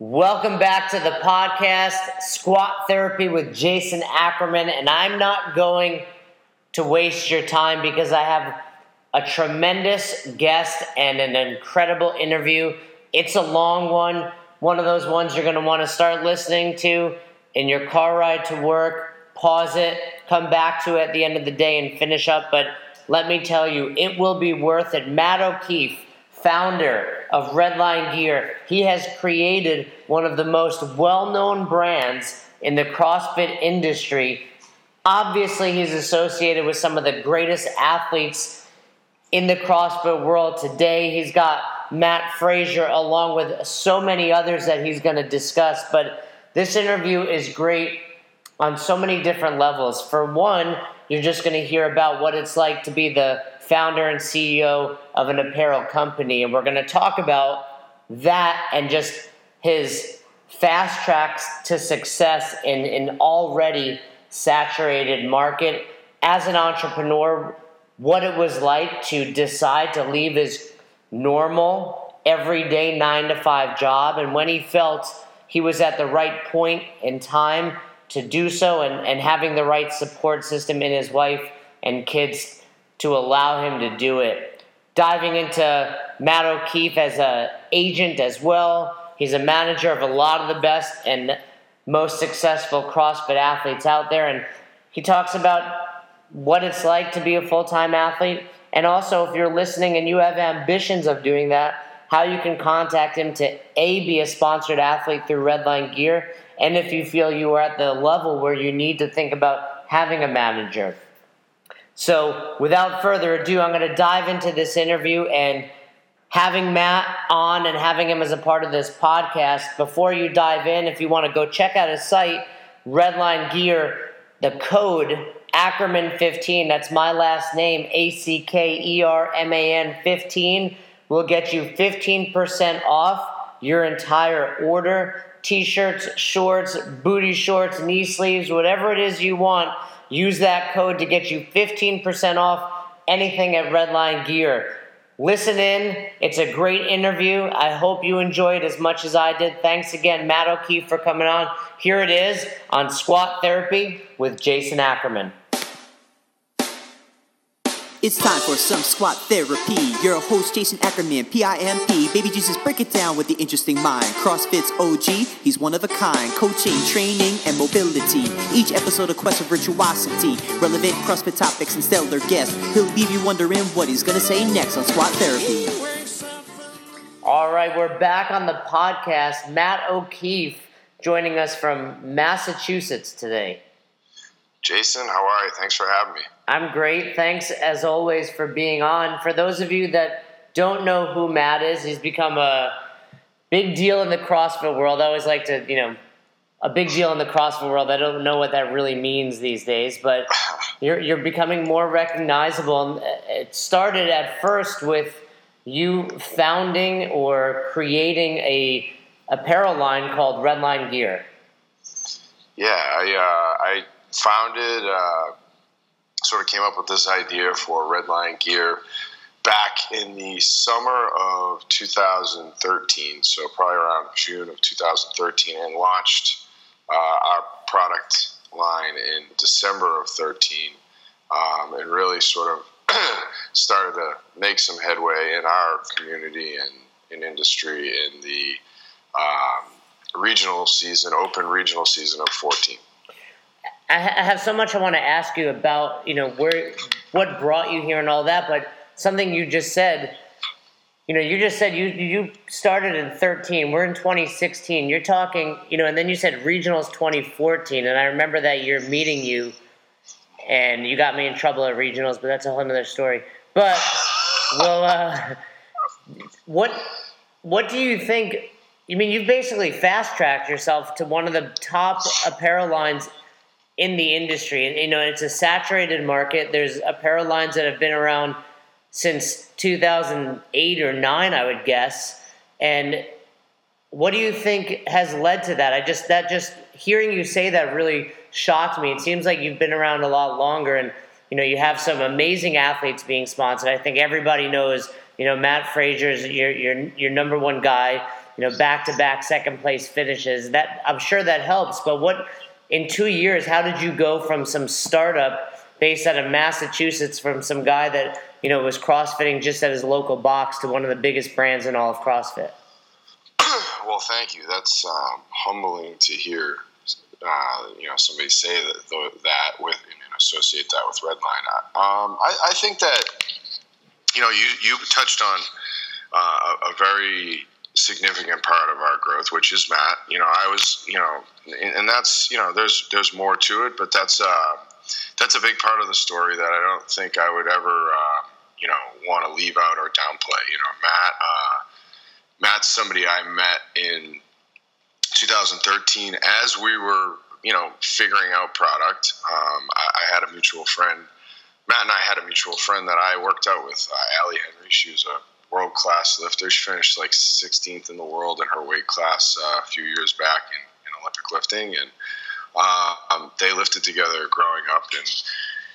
Welcome back to the podcast, Squat Therapy with Jason Ackerman. And I'm not going to waste your time because I have a tremendous guest and an incredible interview. It's a long one, one of those ones you're going to want to start listening to in your car ride to work, pause it, come back to it at the end of the day, and finish up. But let me tell you, it will be worth it. Matt O'Keefe founder of Redline Gear. He has created one of the most well known brands in the CrossFit industry. Obviously, he's associated with some of the greatest athletes in the CrossFit world today. He's got Matt Fraser along with so many others that he's going to discuss. But this interview is great on so many different levels. For one, you're just going to hear about what it's like to be the founder and CEO of an apparel company. And we're going to talk about that and just his fast tracks to success in an already saturated market. As an entrepreneur, what it was like to decide to leave his normal, everyday nine to five job, and when he felt he was at the right point in time to do so, and, and having the right support system in his wife and kids to allow him to do it. Diving into Matt O'Keefe as an agent as well. He's a manager of a lot of the best and most successful CrossFit athletes out there. And he talks about what it's like to be a full time athlete. And also, if you're listening and you have ambitions of doing that, how you can contact him to A, be a sponsored athlete through Redline Gear, and if you feel you are at the level where you need to think about having a manager. So, without further ado, I'm going to dive into this interview and having Matt on and having him as a part of this podcast. Before you dive in, if you want to go check out his site, Redline Gear, the code Ackerman15, that's my last name, A C K E R M A N 15, will get you 15% off your entire order. T shirts, shorts, booty shorts, knee sleeves, whatever it is you want Use that code to get you 15% off anything at Redline Gear. Listen in. It's a great interview. I hope you enjoyed as much as I did. Thanks again, Matt O'Keefe, for coming on. Here it is on Squat Therapy with Jason Ackerman. It's time for some squat therapy. Your host, Jason Ackerman, PIMP. Baby Jesus, break it down with the interesting mind. CrossFit's OG, he's one of a kind. Coaching, training, and mobility. Each episode a quest for virtuosity. Relevant CrossFit topics and stellar guests. He'll leave you wondering what he's gonna say next on Squat Therapy. All right, we're back on the podcast. Matt O'Keefe joining us from Massachusetts today. Jason, how are you? Thanks for having me. I'm great. Thanks as always for being on. For those of you that don't know who Matt is, he's become a big deal in the CrossFit world. I always like to, you know, a big deal in the CrossFit world. I don't know what that really means these days, but you're you're becoming more recognizable. It started at first with you founding or creating a apparel line called Redline Gear. Yeah, I uh, I founded. Uh sort of came up with this idea for Redline Gear back in the summer of 2013, so probably around June of 2013, and launched uh, our product line in December of 13, um, and really sort of started to make some headway in our community and in industry in the um, regional season, open regional season of 14. I have so much I want to ask you about, you know, where, what brought you here and all that, but something you just said, you know, you just said you you started in 13. We're in 2016. You're talking, you know, and then you said regionals 2014, and I remember that year meeting you, and you got me in trouble at regionals, but that's a whole other story. But well, uh, what what do you think? You mean you've basically fast tracked yourself to one of the top apparel lines in the industry. And, you know, it's a saturated market. There's apparel lines that have been around since 2008 or 9, I would guess. And what do you think has led to that? I just, that just, hearing you say that really shocked me. It seems like you've been around a lot longer and, you know, you have some amazing athletes being sponsored. I think everybody knows, you know, Matt Fraser's your, your, your number one guy. you know, back to back second place finishes. That I'm sure that helps. But what in two years, how did you go from some startup based out of Massachusetts from some guy that you know was CrossFitting just at his local box to one of the biggest brands in all of CrossFit? well, thank you. That's um, humbling to hear. Uh, you know, somebody say that that with and associate that with Redline. Um, I, I think that you know you you touched on uh, a very significant part of our growth, which is Matt. You know, I was, you know, and that's, you know, there's there's more to it, but that's uh, that's a big part of the story that I don't think I would ever, uh, you know, want to leave out or downplay. You know, Matt, uh, Matt's somebody I met in 2013 as we were, you know, figuring out product. Um, I, I, had a mutual friend. Matt and I had a mutual friend that I worked out with, uh, Allie Henry. She was a world class lifter. She finished like 16th in the world in her weight class uh, a few years back in, in Olympic lifting, and um, they lifted together growing up. And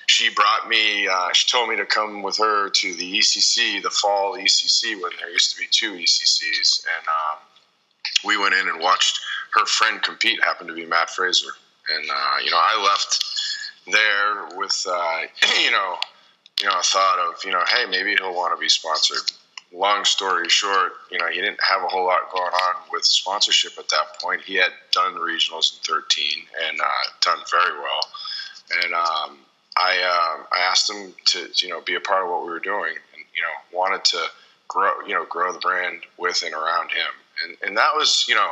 she brought me. Uh, she told me to come with her to the ECC, the fall ECC, when there used to be two ECCs, and um, we went in and watched her friend compete. Happened to be Matt Fraser, and uh, you know I left there with uh, you know you know a thought of you know hey maybe he'll want to be sponsored long story short, you know, he didn't have a whole lot going on with sponsorship at that point. He had done regionals in 13 and uh, done very well. And um, I, uh, I asked him to, you know, be a part of what we were doing and, you know, wanted to grow, you know, grow the brand with and around him. And, and that was, you know,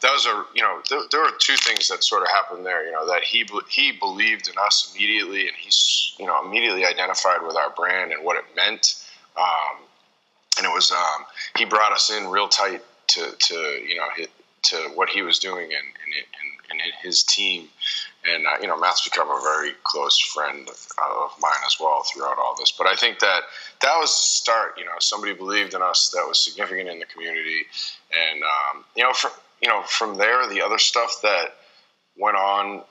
that was a, you know, there, there were two things that sort of happened there, you know, that he, he believed in us immediately and he's, you know, immediately identified with our brand and what it meant. Um, and it was um, he brought us in real tight to to you know to what he was doing and and, and his team. And uh, you know, Matt's become a very close friend of mine as well throughout all this. But I think that that was the start. You know, somebody believed in us that was significant in the community, and um, you know, from you know, from there, the other stuff that went on,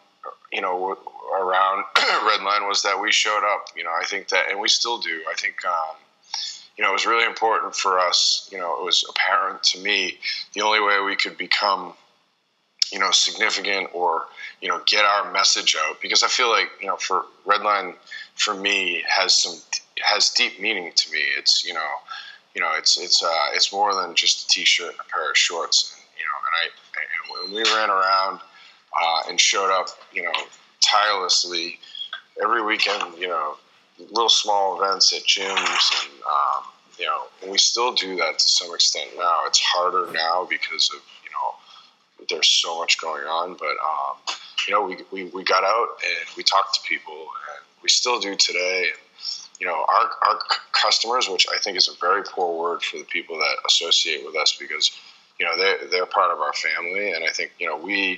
you know, around Redline was that we showed up. You know, I think that, and we still do. I think. Um, you know, it was really important for us. You know, it was apparent to me the only way we could become, you know, significant or you know get our message out because I feel like you know for Redline for me has some has deep meaning to me. It's you know, you know, it's it's uh, it's more than just a t-shirt and a pair of shorts. And, you know, and I, and when we ran around uh, and showed up, you know, tirelessly every weekend, you know, little small events at gyms and um, you know we still do that to some extent now. It's harder now because of you know there's so much going on but um, you know we, we, we got out and we talked to people and we still do today. And you know our, our customers which i think is a very poor word for the people that associate with us because you know they're, they're part of our family. And i think you know we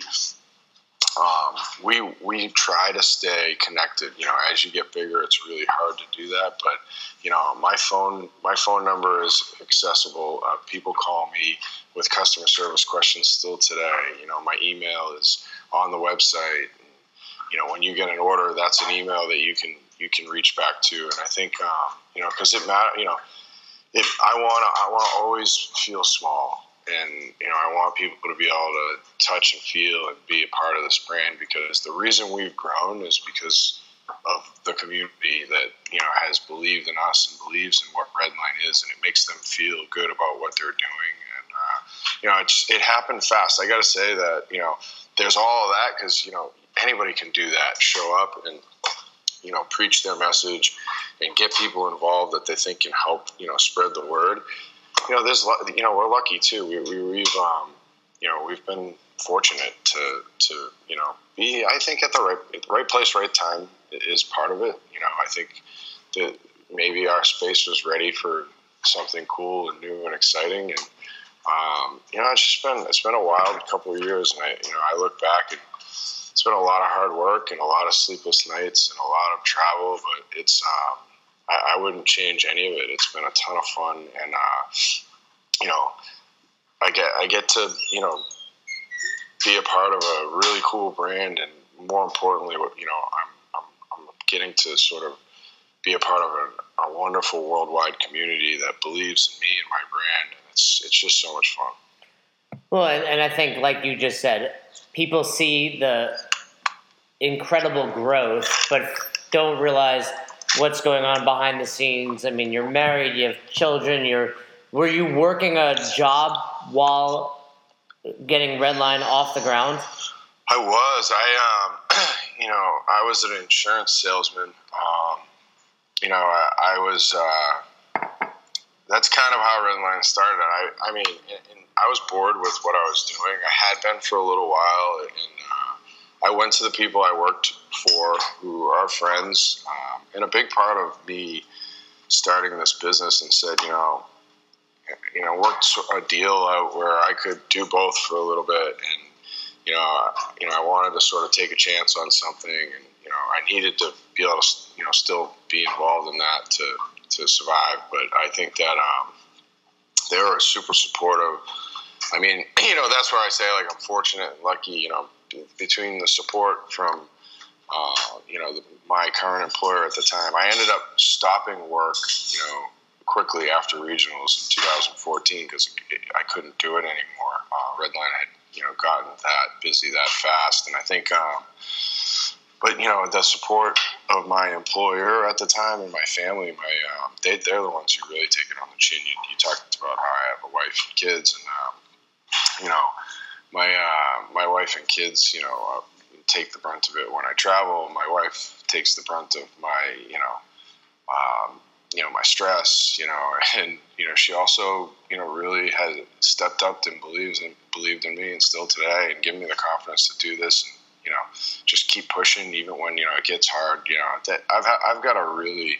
um, we we try to stay connected. You know, as you get bigger, it's really hard to do that. But you know, my phone my phone number is accessible. Uh, people call me with customer service questions still today. You know, my email is on the website. You know, when you get an order, that's an email that you can you can reach back to. And I think um, you know because it matter. You know, if I want to, I want to always feel small and you know I want people to be able to touch and feel and be a part of this brand because the reason we've grown is because of the community that you know has believed in us and believes in what Redline is, and it makes them feel good about what they're doing. And uh, you know, it happened fast. I got to say that you know there's all of that because you know anybody can do that, show up and you know preach their message and get people involved that they think can help you know spread the word you know, there's you know we're lucky too. We, we we've um, you know we've been fortunate to to you know be I think at the right right place, right time is part of it. You know, I think that maybe our space was ready for something cool and new and exciting, and um, you know, it's just been it's been a wild couple of years, and I you know I look back and it's been a lot of hard work and a lot of sleepless nights and a lot of travel, but it's um, I, I, wouldn't change any of it. It's been a ton of fun, and uh, you know, I get I get to you know be a part of a really cool brand, and more importantly, you know, I'm I'm, I'm getting to sort of be a part of a, a wonderful worldwide community that believes in me and my brand, and it's it's just so much fun. Well, and, and I think, like you just said, people see the incredible growth, but don't realize what's going on behind the scenes. I mean, you're married, you have children. You're were you working a job while getting Redline off the ground? I was. I um, you know, I was an insurance salesman. Um, you know, I, I was. Uh, that's kind of how Redline started. I, I mean, and I was bored with what I was doing. I had been for a little while, and I went to the people I worked for, who are friends, um, and a big part of me starting this business, and said, you know, you know, worked a deal out where I could do both for a little bit, and you know, you know, I wanted to sort of take a chance on something, and you know, I needed to be able to, you know, still be involved in that to to survive. But I think that um, they were super supportive. I mean, you know, that's where I say like I'm fortunate and lucky. You know, between the support from, uh, you know, the, my current employer at the time, I ended up stopping work. You know, quickly after regionals in 2014 because I couldn't do it anymore. Uh, Redline had you know gotten that busy that fast, and I think. Um, but you know the support of my employer at the time and my family, my um, they they're the ones who really take it on the chin. You, you talked about how I have a wife and kids, and um, you know my uh, my wife and kids, you know, uh, take the brunt of it when I travel. My wife takes the brunt of my you know um, you know my stress you know and you know she also you know really has stepped up and believes and believed in me and still today and given me the confidence to do this and you know just keep pushing even when you know it gets hard you know that I've I've got a really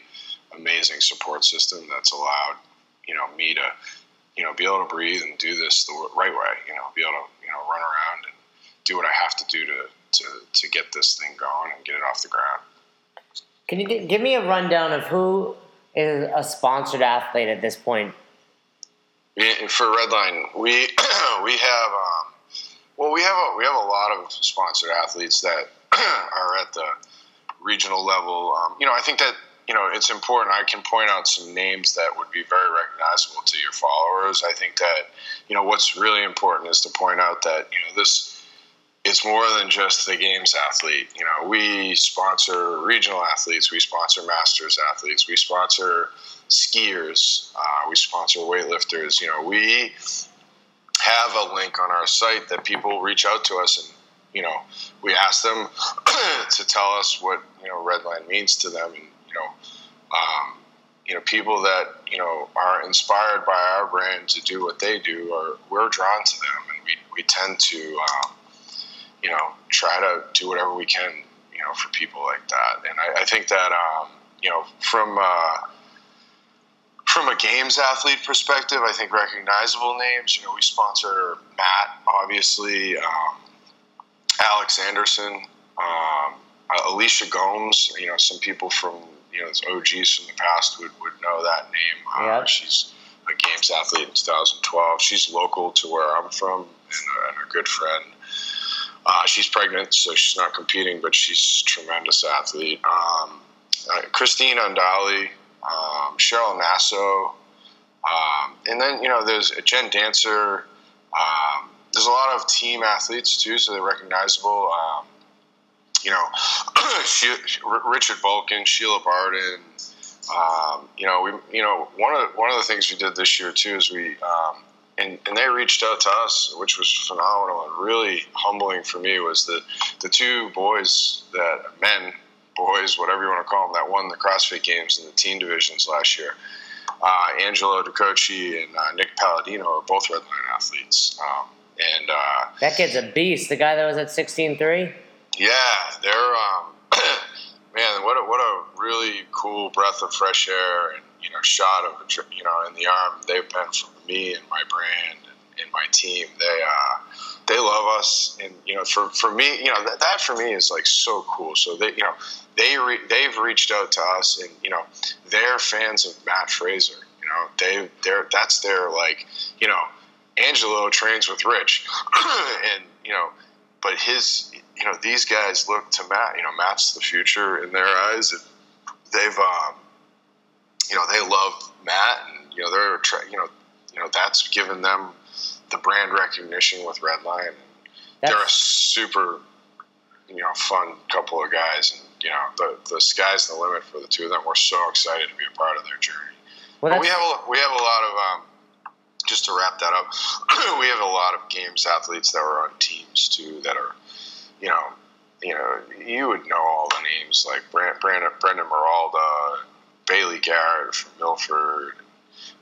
amazing support system that's allowed you know me to you know be able to breathe and do this the right way you know be able to you know run around and do what I have to do to to to get this thing going and get it off the ground. Can you give me a rundown of who is a sponsored athlete at this point? For Redline, we we have um, well, we have a, we have a lot of sponsored athletes that are at the regional level. Um, you know, I think that you know it's important. I can point out some names that would be very recognizable to your followers. I think that you know what's really important is to point out that you know this it's more than just the games athlete. You know, we sponsor regional athletes, we sponsor masters athletes, we sponsor skiers, uh, we sponsor weightlifters. You know, we have a link on our site that people reach out to us and you know we ask them to tell us what you know redline means to them and you know um, you know people that you know are inspired by our brand to do what they do are we're drawn to them and we, we tend to um, you know, try to do whatever we can, you know, for people like that. And I, I think that, um, you know, from uh, from a games athlete perspective, I think recognizable names. You know, we sponsor Matt, obviously, um, Alex Anderson, um, Alicia Gomes. You know, some people from you know there's OGs from the past would, would know that name. Uh, yeah. She's a games athlete in 2012. She's local to where I'm from and a, and a good friend. Uh, she's pregnant, so she's not competing, but she's a tremendous athlete. Um, uh, Christine Undali, um, Cheryl Nasso, um, and then you know there's a Jen Dancer. Um, there's a lot of team athletes too, so they're recognizable. Um, you know, she, Richard Bulkin, Sheila Barden. Um, you know, we you know one of the, one of the things we did this year too is we and, and they reached out to us, which was phenomenal and really humbling for me. Was the the two boys that men, boys, whatever you want to call them, that won the CrossFit Games in the teen divisions last year. Uh, Angelo DiCicco and uh, Nick Palladino are both redline athletes. Um, and uh, that kid's a beast. The guy that was at sixteen three. Yeah, they're um, man. What a what a really cool breath of fresh air and you know shot of you know in the arm they've been for me and my brand and, and my team. They uh, they love us, and you know for for me, you know that, that for me is like so cool. So they you know they re- they've reached out to us, and you know they're fans of Matt Fraser. You know they they're that's their like you know Angelo trains with Rich, and you know but his you know these guys look to Matt. You know Matt's the future in their eyes. And they've um, you know, they love Matt, and you know, they're you know, you know, that's given them the brand recognition with Redline. That's, They're a super, you know, fun couple of guys, and you know, the the sky's the limit for the two of them. We're so excited to be a part of their journey. well, But we have a, we have a lot of um, just to wrap that up. we have a lot of games athletes that were on teams too that are, you know, you know, you would know all the names like Brand, Brandon Brendan Meralda, Bailey Garrett from Milford,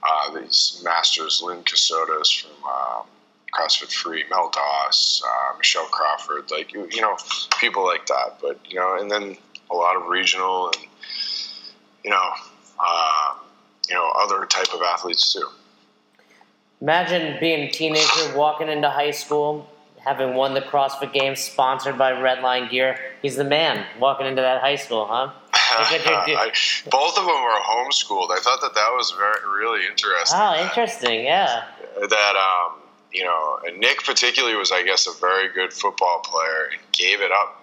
uh, these masters, Lynn Casotas from um, CrossFit Free, Mel Doss, uh, Michelle Crawford, like you, you know, people like that. But you know, and then a lot of regional and you know, um, you know, other type of athletes too. Imagine being a teenager walking into high school, having won the CrossFit Games sponsored by Redline Gear. He's the man walking into that high school, huh? Look at your- I, both of them were homeschooled. I thought that that was very really interesting. Oh, interesting. Yeah. That um, you know, and Nick particularly was, I guess, a very good football player and gave it up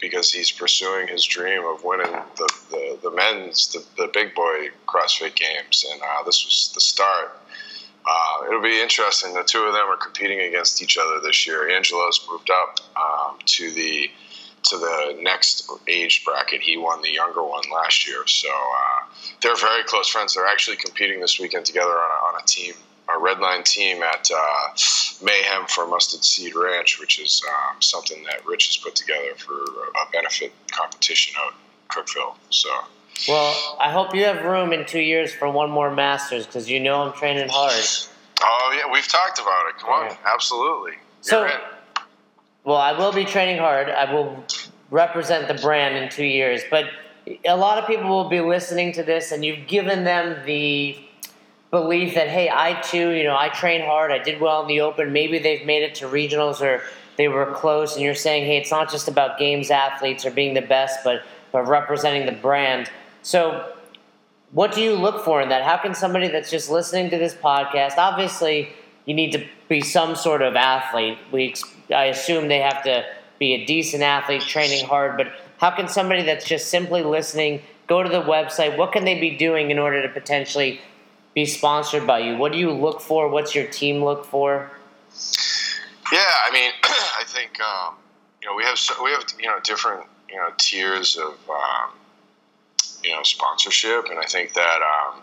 because he's pursuing his dream of winning the the, the men's the, the big boy CrossFit Games, and uh, this was the start. Uh, it'll be interesting. The two of them are competing against each other this year. Angelo's moved up um, to the to the next age bracket. He won the younger one last year, so uh, they're very close friends. They're actually competing this weekend together on a, on a team, a red line team at uh, Mayhem for Mustard Seed Ranch, which is um, something that Rich has put together for a benefit competition out in Cookeville. So. Well, I hope you have room in two years for one more Masters because you know I'm training hard. Oh yeah, we've talked about it. Come on, absolutely. So- You're in. Well, I will be training hard. I will represent the brand in two years. But a lot of people will be listening to this, and you've given them the belief that, hey, I too, you know, I train hard. I did well in the open. Maybe they've made it to regionals or they were close. And you're saying, hey, it's not just about games athletes or being the best, but, but representing the brand. So, what do you look for in that? How can somebody that's just listening to this podcast, obviously, you need to be some sort of athlete. We, I assume they have to be a decent athlete, training hard. But how can somebody that's just simply listening go to the website? What can they be doing in order to potentially be sponsored by you? What do you look for? What's your team look for? Yeah, I mean, I think um, you know we have so, we have you know different you know tiers of um, you know sponsorship, and I think that um,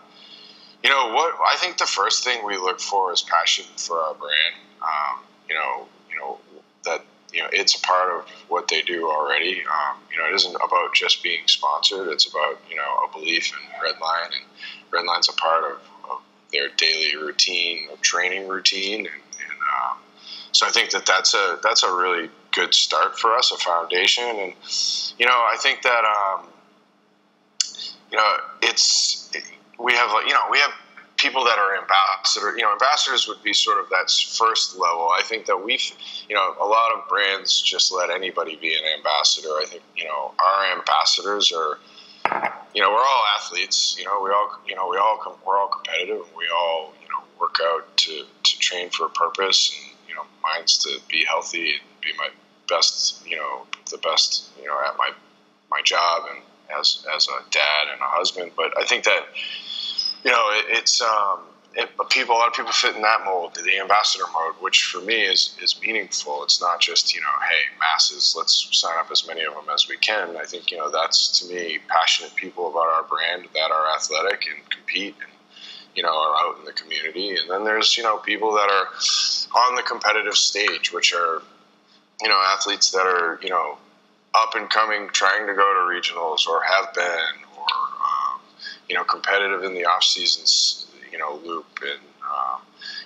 you know what I think the first thing we look for is passion for our brand. Um, you know, you know that you know it's a part of what they do already. Um, you know, it isn't about just being sponsored; it's about you know a belief in Redline, and Redline's a part of, of their daily routine, of training routine, and, and um, so I think that that's a that's a really good start for us, a foundation, and you know I think that um, you know it's we have you know we have people that are ambassador you know ambassadors would be sort of that first level. I think that we've you know a lot of brands just let anybody be an ambassador. I think you know our ambassadors are you know we're all athletes. You know we all you know we all we're all competitive. and We all you know work out to to train for a purpose and you know mine's to be healthy and be my best you know the best you know at my my job and as as a dad and a husband but i think that you know it, it's um it, people a lot of people fit in that mold the ambassador mode which for me is is meaningful. It's not just you know hey masses let's sign up as many of them as we can. I think you know that's to me passionate people about our brand that are athletic and compete and you know are out in the community. And then there's you know people that are on the competitive stage which are you know athletes that are you know up and coming trying to go to regionals or have been or um, you know competitive in the off seasons you know loop. And um,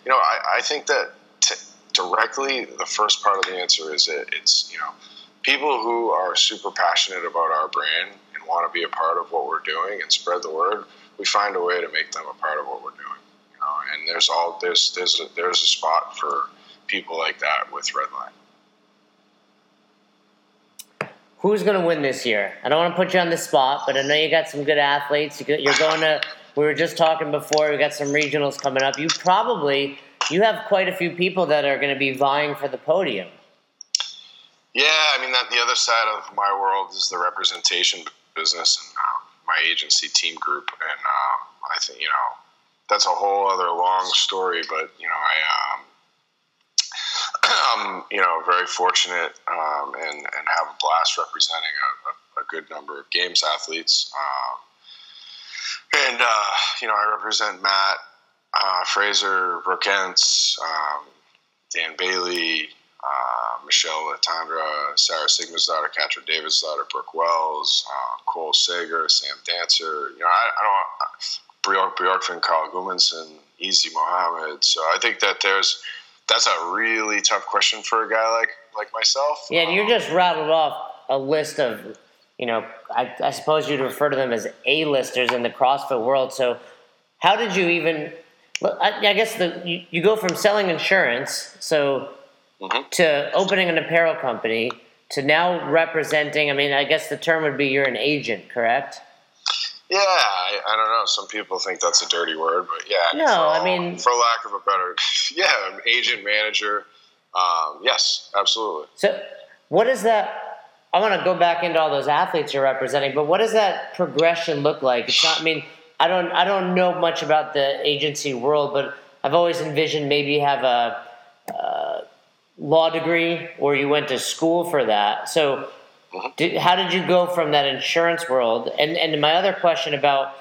you know I, I think that t- directly the first part of the answer is that it's you know people who are super passionate about our brand and want to be a part of what we're doing and spread the word we find a way to make them a part of what we're doing you know and there's all there's there's a, there's a spot for people like that with redline Who's going to win this year? I don't want to put you on the spot, but I know you got some good athletes. You're going to. We were just talking before. We got some regionals coming up. You probably you have quite a few people that are going to be vying for the podium. Yeah, I mean that the other side of my world is the representation business and um, my agency team group, and um, I think you know that's a whole other long story. But you know, I um, I'm, you know, very fortunate um, and, and have a blast representing a, a, a good number of games athletes. Um, and, uh, you know, I represent Matt, uh, Fraser, Brooke Ence, um, Dan Bailey, uh, Michelle Letendre, Sara Sigmundsdottir, Katrin Davidsdottir, Brooke Wells, uh, Cole Sager, Sam Dancer. You know, I, I don't Bjork Bjorgvin, Carl Gudmundsson, Easy Mohammed. So I think that there's that's a really tough question for a guy like like myself. Yeah, and you just rattled off a list of, you know, I, I suppose you'd refer to them as A-listers in the CrossFit world. So, how did you even? I, I guess the you, you, go from selling insurance, so mm-hmm. to opening an apparel company to now representing. I mean, I guess the term would be you're an agent, correct? Yeah, I, I, don't know. Some people think that's a dirty word, but yeah. No, all, I mean, for lack of a better, yeah, an agent manager. Um, yes, absolutely. So, what is that? I want to go back into all those athletes you're representing, but what does that progression look like? It's not. I mean, I don't. I don't know much about the agency world, but I've always envisioned maybe you have a, a law degree or you went to school for that. So Uh-huh. did, how did you go from that insurance world? And and my other question about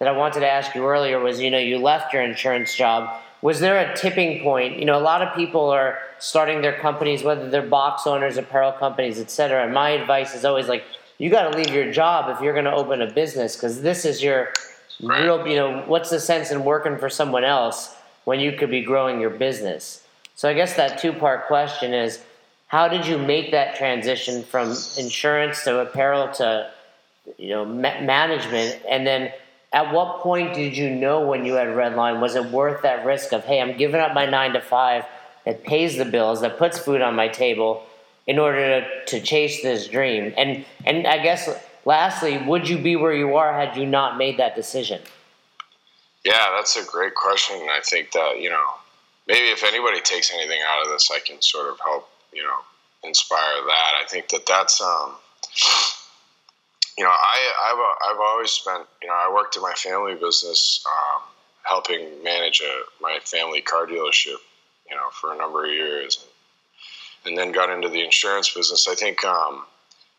that I wanted to ask you earlier was, you know, you left your insurance job. Was there a tipping point? You know, a lot of people are starting their companies, whether they're box owners, apparel companies, etc. And my advice is always like, you got to leave your job if you're going to open a business because this is your right. real. You know, what's the sense in working for someone else when you could be growing your business? So I guess that two part question is how did you make that transition from insurance to apparel to you know ma- management? And then at what point did you know when you had redline was it worth that risk of hey i'm giving up my nine to five that pays the bills that puts food on my table in order to, to chase this dream? And and i guess lastly would you be where you are had you not made that decision? Yeah that's a great question. I think that you know maybe if anybody takes anything out of this i can sort of help you know inspire that. I think that that's um, you know I I've I've always spent you know I worked in my family business um, helping manage a, my family car dealership you know for a number of years and, and then got into the insurance business. I think um,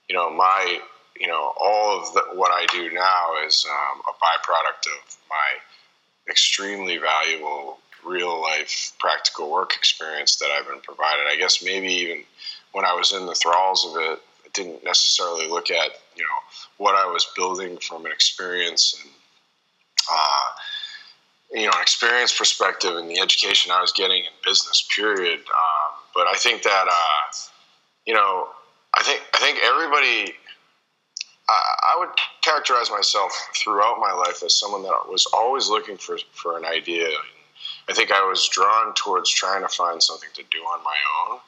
you know my you know all of the, what I do now is um, a byproduct of my extremely valuable real life practical work experience that I've been provided. I guess maybe even when I was in the thralls of it, I didn't necessarily look at you know what I was building from an experience and uh, you know an experience perspective and the education I was getting in business. Period. Um, but I think that uh, you know I think I think everybody. I, I would characterize myself throughout my life as someone that was always looking for, for an idea I think I was drawn towards trying to find something to do on my own.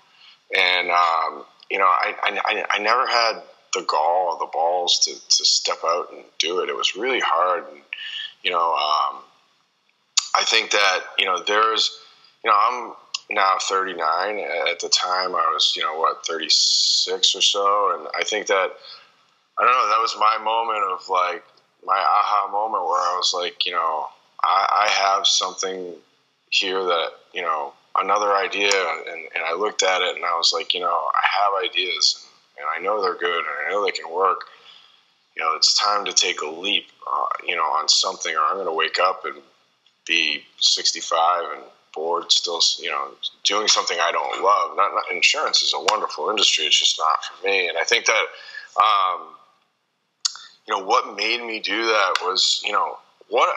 And, um, you know, I, I, I never had the gall or the balls to, to step out and do it. It was really hard. And, you know, um, I think that, you know, there's, you know, I'm now 39. At the time, I was, you know, what, 36 or so. And I think that, I don't know, that was my moment of like, my aha moment where I was like, you know, I, I have something here that you know another idea and, and I looked at it and I was like you know I have ideas and, and I know they're good and I know they can work. You know it's time to take a leap uh, you know on something or I'm going to wake up and be 65 and bored still you know doing something I don't love. Not, not insurance is a wonderful industry. It's just not for me. And I think that um, you know what made me do that was you know what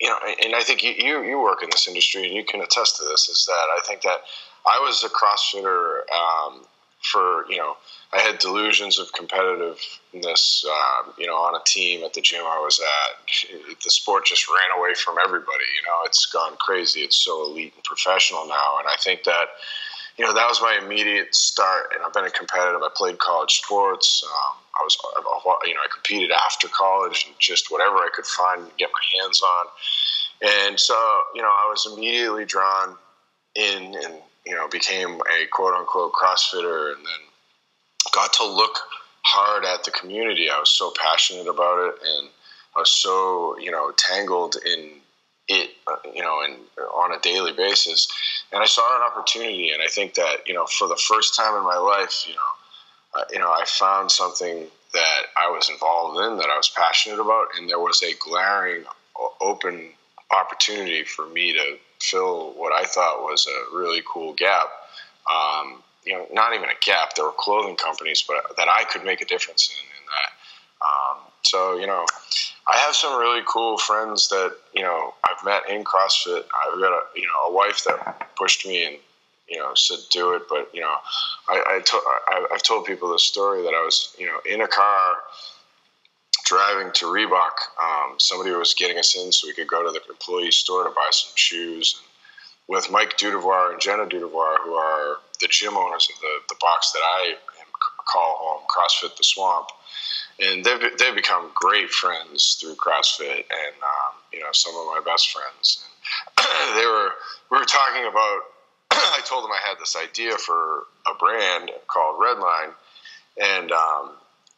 you know, and I think you, you, you work in this industry and you can attest to this. Is that I think that I was a CrossFitter um, for you know I had delusions of competitiveness. Um, you know, on a team at the gym I was at, the sport just ran away from everybody. You know, it's gone crazy. It's so elite and professional now, and I think that you know that was my immediate start. And I've been a competitive. I played college sports. Um, I was, you know, I competed after college and just whatever I could find and get my hands on. And so, you know, I was immediately drawn in and, you know, became a quote unquote CrossFitter and then got to look hard at the community. I was so passionate about it and I was so, you know, tangled in it, uh, you know, and on a daily basis and I saw an opportunity. And I think that you know, for the first time in my life, you know, uh, you know, I found something that I was involved in that I was passionate about, and there was a glaring open opportunity for me to fill what I thought was a really cool gap. Um, you know, not even a gap. There were clothing companies, but that I could make a difference in, in that. Um, so you know, I have some really cool friends that you know I've met in CrossFit. I've got a you know a wife that pushed me and you know said do it, but you know I, I, to, I've told people the story that I was you know in a car driving to Reebok. Um, somebody was getting us in so we could go to the employee store to buy some shoes. And with Mike Dudevoir and Jenna Dudevoir, who are the gym owners of the, the box that I call home, CrossFit the Swamp and they've they've become great friends through CrossFit, and um, you know some of my best friends. And they were we were talking about. I told them I had this idea for a brand called Redline, and um,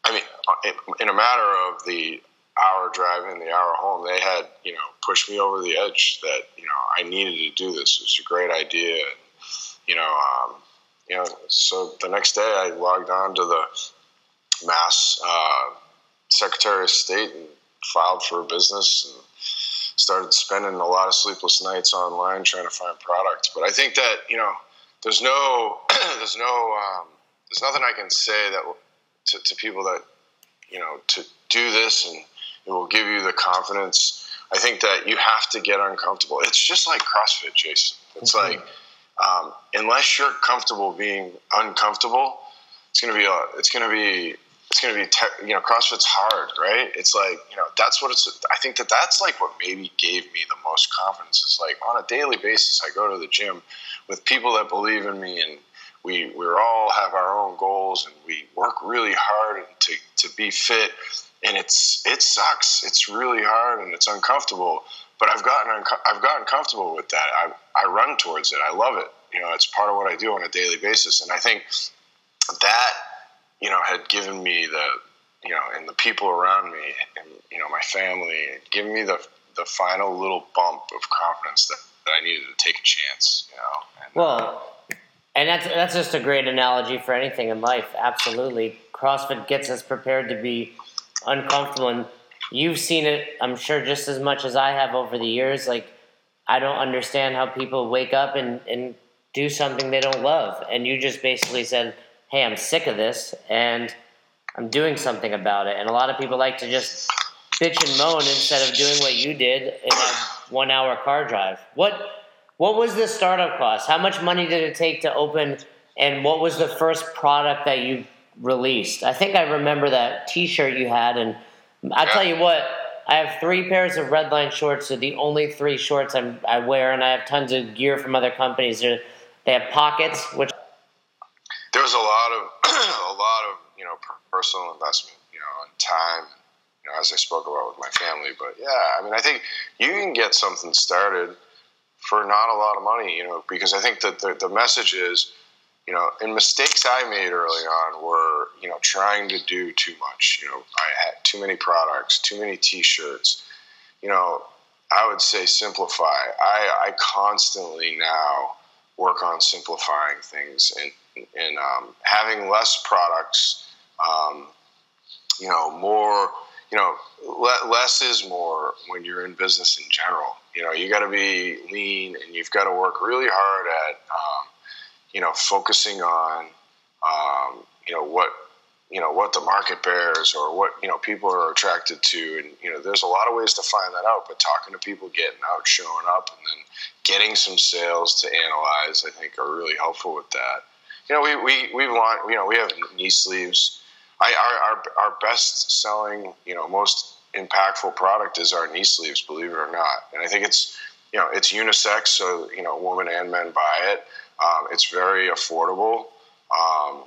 I mean, in a matter of the hour drive in, the hour home, they had you know pushed me over the edge that you know I needed to do this. It was a great idea, and you know, um, you know. So the next day, I logged on to the Mass uh, Secretary of State and filed for a business and started spending a lot of sleepless nights online trying to find products. But I think that you know, there's no, there's no, um, there's nothing I can say that to, to people that you know to do this and it will give you the confidence. I think that you have to get uncomfortable. It's just like CrossFit, Jason. It's mm-hmm. like um, unless you're comfortable being uncomfortable, it's gonna be a, it's gonna be it's going to be te- you know crossfit's hard right? It's like you know that's what it's i think that that's like what maybe gave me the most confidence is like on a daily basis i go to the gym with people that believe in me and we we all have our own goals and we work really hard to to be fit. And it's it sucks. It's really hard and it's uncomfortable but i've gotten i've gotten comfortable with that. I i run towards it. I love it. You know it's part of what i do on a daily basis. And i think that you know, had given me the, you know, and the people around me and, you know, my family, giving me the, the final little bump of confidence that, that I needed to take a chance, you know. And, well, and that's, that's just a great analogy for anything in life. Absolutely. CrossFit gets us prepared to be uncomfortable. And you've seen it, I'm sure, just as much as I have over the years. Like, I don't understand how people wake up and, and do something they don't love. And you just basically said, hey, I'm sick of this and I'm doing something about it. And a lot of people like to just bitch and moan instead of doing what you did in a one hour car drive. What what was the startup cost? How much money did it take to open and what was the first product that you released? I think I remember that t shirt you had and I'll tell you what, I have three pairs of Redline shorts. They're the only three shorts I'm, i wear, and I have tons of gear from other companies. They're, they have pockets, which there was a lot of a lot of you know personal investment, you know, and time. You know, as I spoke about with my family, but yeah, I mean, I think you can get something started for not a lot of money, you know, because I think that the, the message is, you know, and mistakes I made early on were, you know, trying to do too much. You know, I had too many products, too many T-shirts. You know, I would say simplify. I, I constantly now work on simplifying things and and um, having less products, um, you know, more, you know, le- less is more when you're in business in general. You know, you got to be lean and you've got to work really hard at, um, you know, focusing on, um, you know, what you know what the market bears or what you know people are attracted to and you know there's a lot of ways to find that out but talking to people getting out showing up and then getting some sales to analyze i think are really helpful with that you know, we we we've launched. You know, we have knee sleeves. I our our, our best selling, you know, most impactful product is our knee sleeves. Believe it or not, and I think it's you know it's unisex, so you know, women and men buy it. Um, it's very affordable. Um,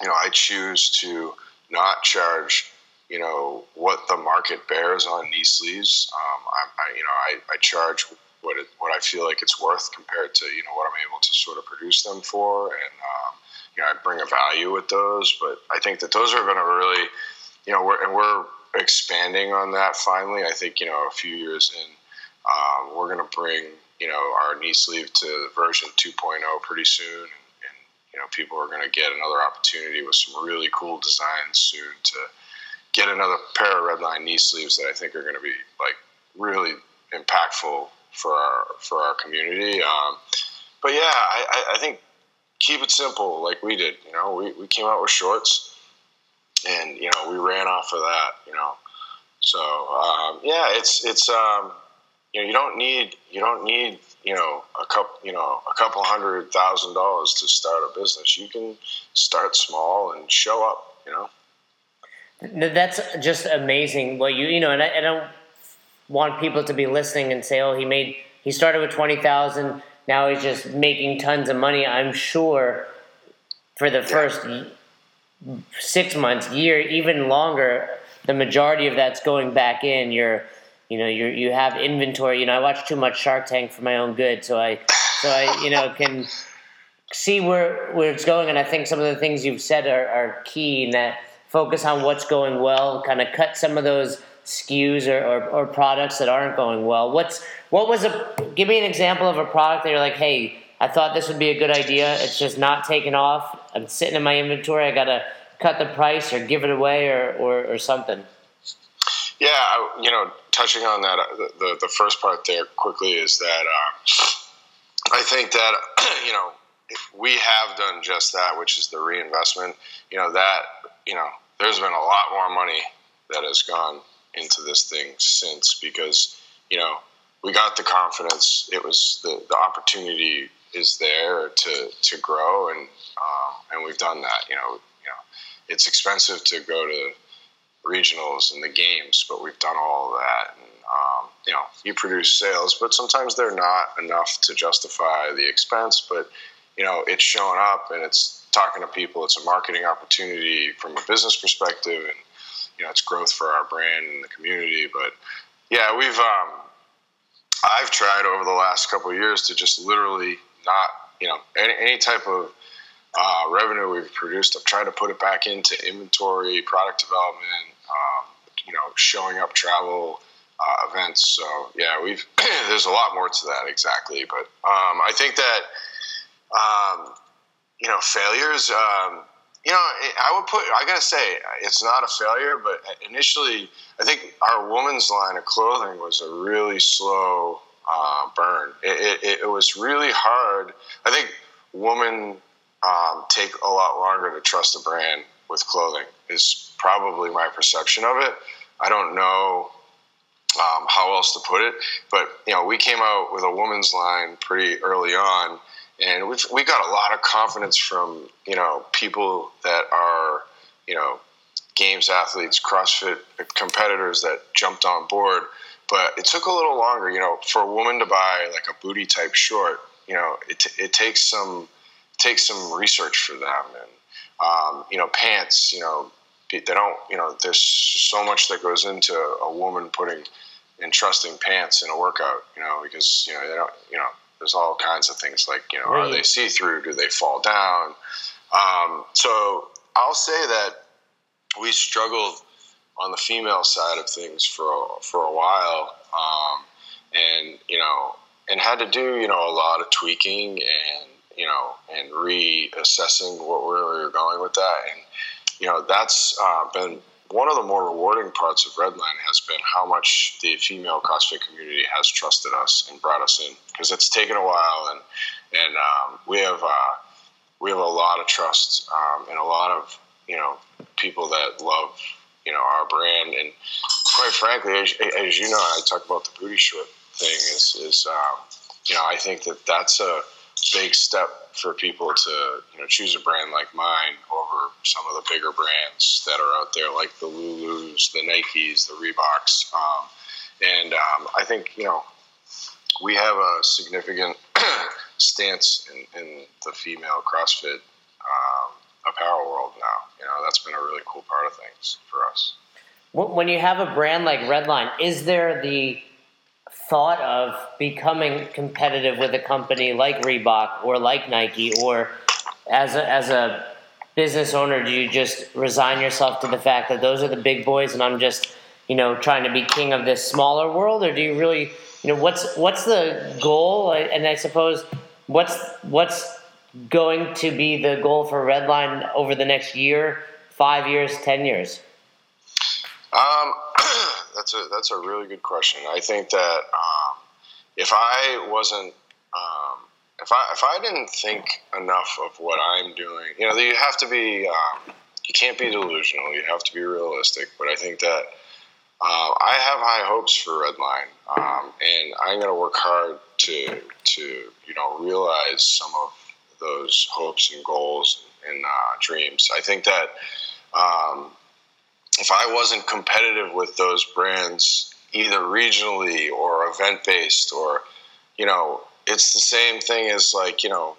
you know, I choose to not charge you know what the market bears on knee sleeves. Um, I, I, you know I, I charge what it, what I feel like it's worth compared to you know what I'm able to sort of produce them for, and you know I bring a value with those. But I think that those are going to really, you know, we're, and we're expanding on that finally. I think you know a few years in, um, we're going to bring you know our knee sleeve to version 2.0 pretty soon, and, you know people are going to get another opportunity with some really cool designs soon to get another pair of Redline knee sleeves that I think are going to be like really impactful for our for our community. Um, but yeah, I, I think keep it simple like we did. You know, we, we came out with shorts, and you know we ran off of that. You know, so um, yeah, it's it's um, you know you don't need you don't need you know a couple you know a couple hundred thousand dollars to start a business. You can start small and show up. You know. That's just amazing. What you you know, and I, I don't want people to be listening and say, "Oh, he made he started with twenty thousand, now he's just making tons of money." I'm sure for the first six months, year, even longer, the majority of that's going back in. You're, you know, you you have inventory. You know, I watch too much Shark Tank for my own good, so I, so I, you know, can see where where it's going. And I think some of the things you've said are, are key in that focus on what's going well, kind of cut some of those SKUs or, or, or, products that aren't going well. What's what was a give me an example of a product that you're like, hey, I thought this would be a good idea. It's just not taking off. I'm sitting in my inventory. I gotta cut the price or give it away or or, or something. Yeah, I, you know, touching on that, the, the, the first part there quickly is that uh, I think that you know if we have done just that, which is the reinvestment. You know that you know there's been a lot more money that has gone into this thing since because you know we got the confidence. It was the the opportunity is there to to grow and um, and we've done that. You know, you know, it's expensive to go to regionals and the games, but we've done all of that. And, um, you know, you produce sales, but sometimes they're not enough to justify the expense. But you know, it's showing up and it's talking to people. It's a marketing opportunity from a business perspective, and you know, it's growth for our brand and the community. But yeah, we've um, I've tried over the last couple years to just literally not, you know, any, any type of uh, revenue we've produced, I've tried to put it back into inventory, product development, um, you know, showing up travel uh, events. So yeah, we've there's a lot more to that exactly, but um, I think that um, you know failures. Um, you know, I would put. I gotta say, it's not a failure, but initially, I think our woman's line of clothing was a really slow uh, burn. It, it, it, was really hard. I think women um, take a lot longer to trust a brand with clothing. Is probably my perception of it. I don't know um, how else to put it, but you know, we came out with a woman's line pretty early on and we've we got a lot of confidence from you know people that are you know games athletes, CrossFit competitors that jumped on board. But it took a little longer, you know, for a woman to buy like a booty type short. You know, it, it takes some takes some research for them, and um, you know, pants. You know, they don't. You know, there's so much that goes into a woman putting and trusting pants in a workout. You know, because you know they don't. You know, there's all kinds of things like you know right. are they see through do they fall down? Um, so i'll say that we struggled on the female side of things for for a while um, and you know and had to do you know a lot of tweaking and you know and reassessing what where we were going with that. And you know that's uh, been one of the more rewarding parts of Redline has been how much the female CrossFit community has trusted us and brought us in because it's taken a while and and um, we have uh, we have a lot of trust um, and a lot of you know people that love you know our brand. And quite frankly as, as you know I talk about the booty short thing is is um, you know I think that that's a big step for people to you know choose a brand like mine over some of the bigger brands that are out there, like the Lulus, the Nikes, the Reeboks, um, and um, I think you know we have a significant stance in, in, the female CrossFit um, apparel world now. You know that's been a really cool part of things for us. When you have a brand like Redline, is there the thought of becoming competitive with a company like Reebok or like Nike, or as a, as a business owner, do you just resign yourself to the fact that those are the big boys and I'm just, you know, trying to be king of this smaller world, or do you really you know, what's what's the goal? And I suppose what's what's going to be the goal for Redline over the next year, five years, ten years? Um, that's a that's a really good question. I think that um, if I wasn't um, if I if I didn't think enough of what I'm doing, you know, you have to be um, you can't be delusional. You have to be realistic. But I think that uh, I have high hopes for Redline, um, and I'm going to work hard to to you know realize some of those hopes and goals and uh, dreams. I think that um, if I wasn't competitive with those brands, either regionally or event based, or you know, it's the same thing as like you know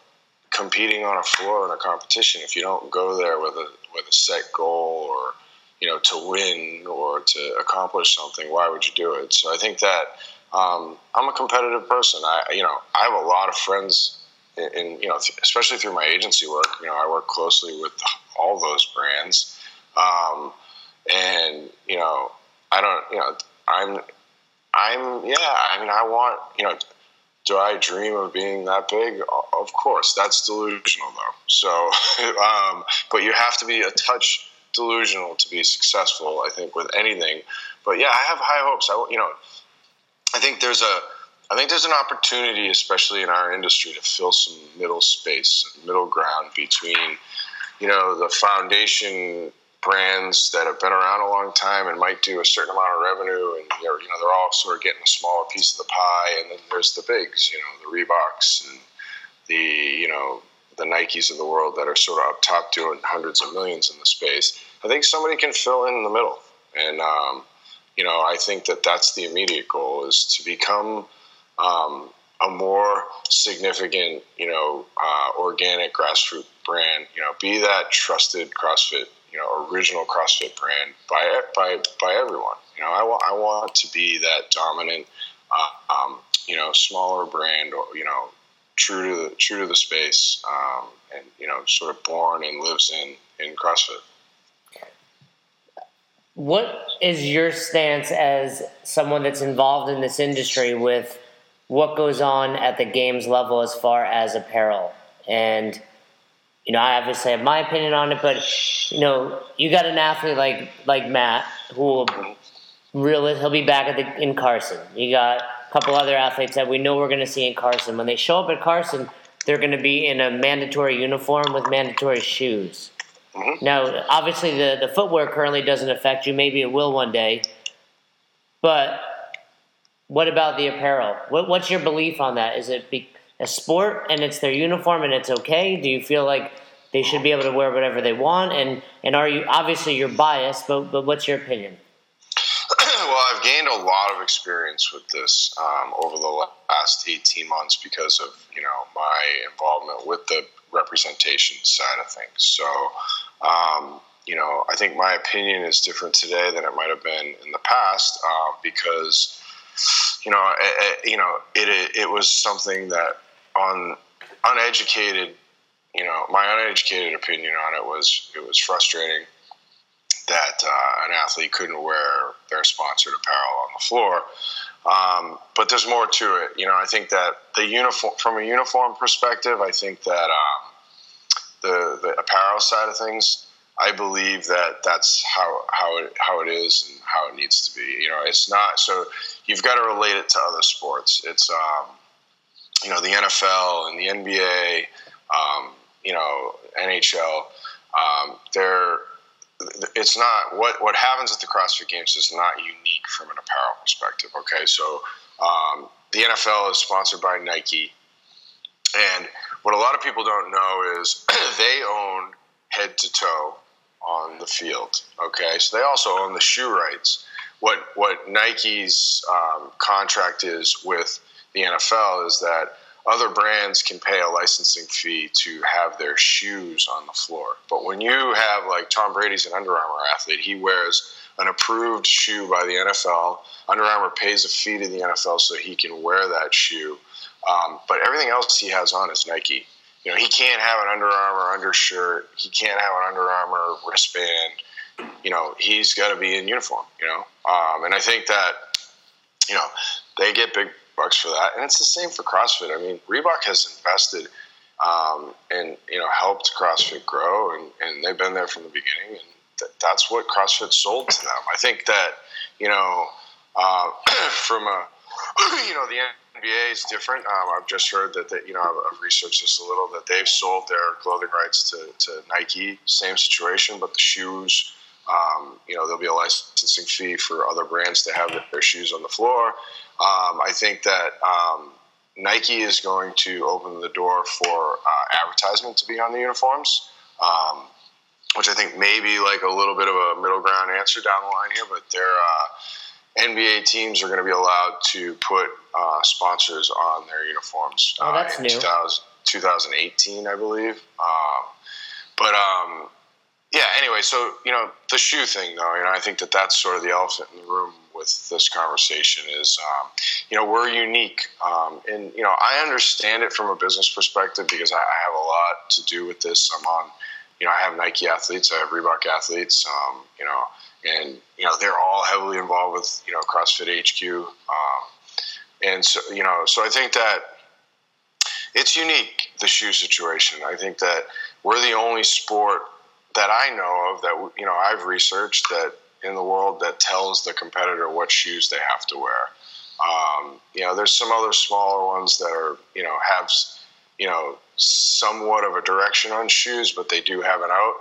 competing on a floor in a competition. If you don't go there with a with a set goal or you know to win or to accomplish something, why would you do it? So I think that um, I'm a competitive person. I you know I have a lot of friends in you know especially through my agency work. You know I work closely with all those brands, um, and you know I don't you know I'm I'm yeah I mean I want you know do I dream of being that big? Of course, that's delusional though. So, um, but you have to be a touch delusional to be successful. I think with anything. But yeah, I have high hopes. I you know, I think there's a I think there's an opportunity, especially in our industry, to fill some middle space, middle ground between, you know, the foundation brands that have been around a long time and might do a certain amount of revenue, and you know, they're all sort of getting a smaller piece of the pie. And then there's the bigs, you know, the Reeboks and the you know the Nikes of the world that are sort of up top doing hundreds of millions in the space. I think somebody can fill in the middle, and um, you know, I think that that's the immediate goal is to become. Um, a more significant, you know, uh, organic grassroots brand. You know, be that trusted CrossFit you know original CrossFit brand by by by everyone. You know, I want I want to be that dominant, uh, um, you know, smaller brand, or you know, true to the true to the space, um, and you know, sort of born and lives in in CrossFit. What is your stance as someone that's involved in this industry with what goes on at the games level as far as apparel and you know, I obviously have my opinion on it, but you know, you got an athlete like like Mat who will really he'll be back at the in Carson. You got a couple other athletes that we know we're going to see in Carson. When they show up at Carson, they're going to be in a mandatory uniform with mandatory shoes. Mm-hmm. Now, obviously, the the footwear currently doesn't affect you. Maybe it will one day, but what about the apparel? What, what's your belief on that? Is it be, a sport and it's their uniform and it's okay? Do you feel like they should be able to wear whatever they want? And and are you obviously you're biased, but but what's your opinion? well, I've gained a lot of experience with this um, over the last 18 months because of you know my involvement with the representation side of things. So, um, you know, I think my opinion is different today than it might have been in the past uh, because you know, it, you know, it, it was something that on uneducated, you know, my uneducated opinion on it was it was frustrating that uh, an athlete couldn't wear their sponsored apparel on the floor. Um, but there's more to it. You know, I think that the uniform, from a uniform perspective, I think that um, the the apparel side of things, I believe that that's how how it how it is and how it needs to be. You know, it's not so you've got to relate it to other sports. It's um, you know the NFL and the NBA, um, you know NHL. Um, they're it's not what what happens at the CrossFit Games is not unique from an apparel perspective. Okay, so um, the NFL is sponsored by Nike, and what a lot of people don't know is they own head to toe on the field. Okay, so they also own the shoe rights. What what Nike's um, contract is with the NFL is that other brands can pay a licensing fee to have their shoes on the floor. But when you have like Tom Brady's an Under Armour athlete, he wears an approved shoe by the NFL. Under Armour pays a fee to the NFL so he can wear that shoe. Um, but everything else he has on is Nike. You know, he can't have an Under Armour undershirt. He can't have an Under Armour wristband. You know, he's got to be in uniform. You know, um, and I think that you know they get big bucks for that, and it's the same for CrossFit. I mean, Reebok has invested um, and you know helped CrossFit grow, and, and they've been there from the beginning, and th- that's what CrossFit sold to them. I think that you know uh, from a you know the NBA is different. Um, I've just heard that, you know I've, I've, researched this a little that they've sold their clothing rights to, to Nike. Same situation, but the shoes. Um, you know, there'll be a licensing fee for other brands to have their shoes on the floor. Um, I think that um, Nike is going to open the door for uh, advertisement to be on the uniforms, um, which I think may be like a little bit of a middle ground answer down the line here, but they're. Uh, NBA teams are going to be allowed to put uh, sponsors on their uniforms. Oh, that's uh, new. 2000, 2018, I believe. Um, but um, yeah, anyway, so you know the shoe thing, though. You know, I think that that's sort of the elephant in the room with this conversation. Is um, you know we're unique, um, and you know I understand it from a business perspective because I, I, have a lot to do with this. I'm on, you know, I have Nike athletes, I have Reebok athletes. Um, you know and you know they're all heavily involved with you know CrossFit HQ, um, and so you know so I think that it's unique the shoe situation. I think that we're the only sport that I know of that you know I've researched that in the world that tells the competitor what shoes they have to wear. Um, you know, there's some other smaller ones that are you know have you know somewhat of a direction on shoes, but they do have an out.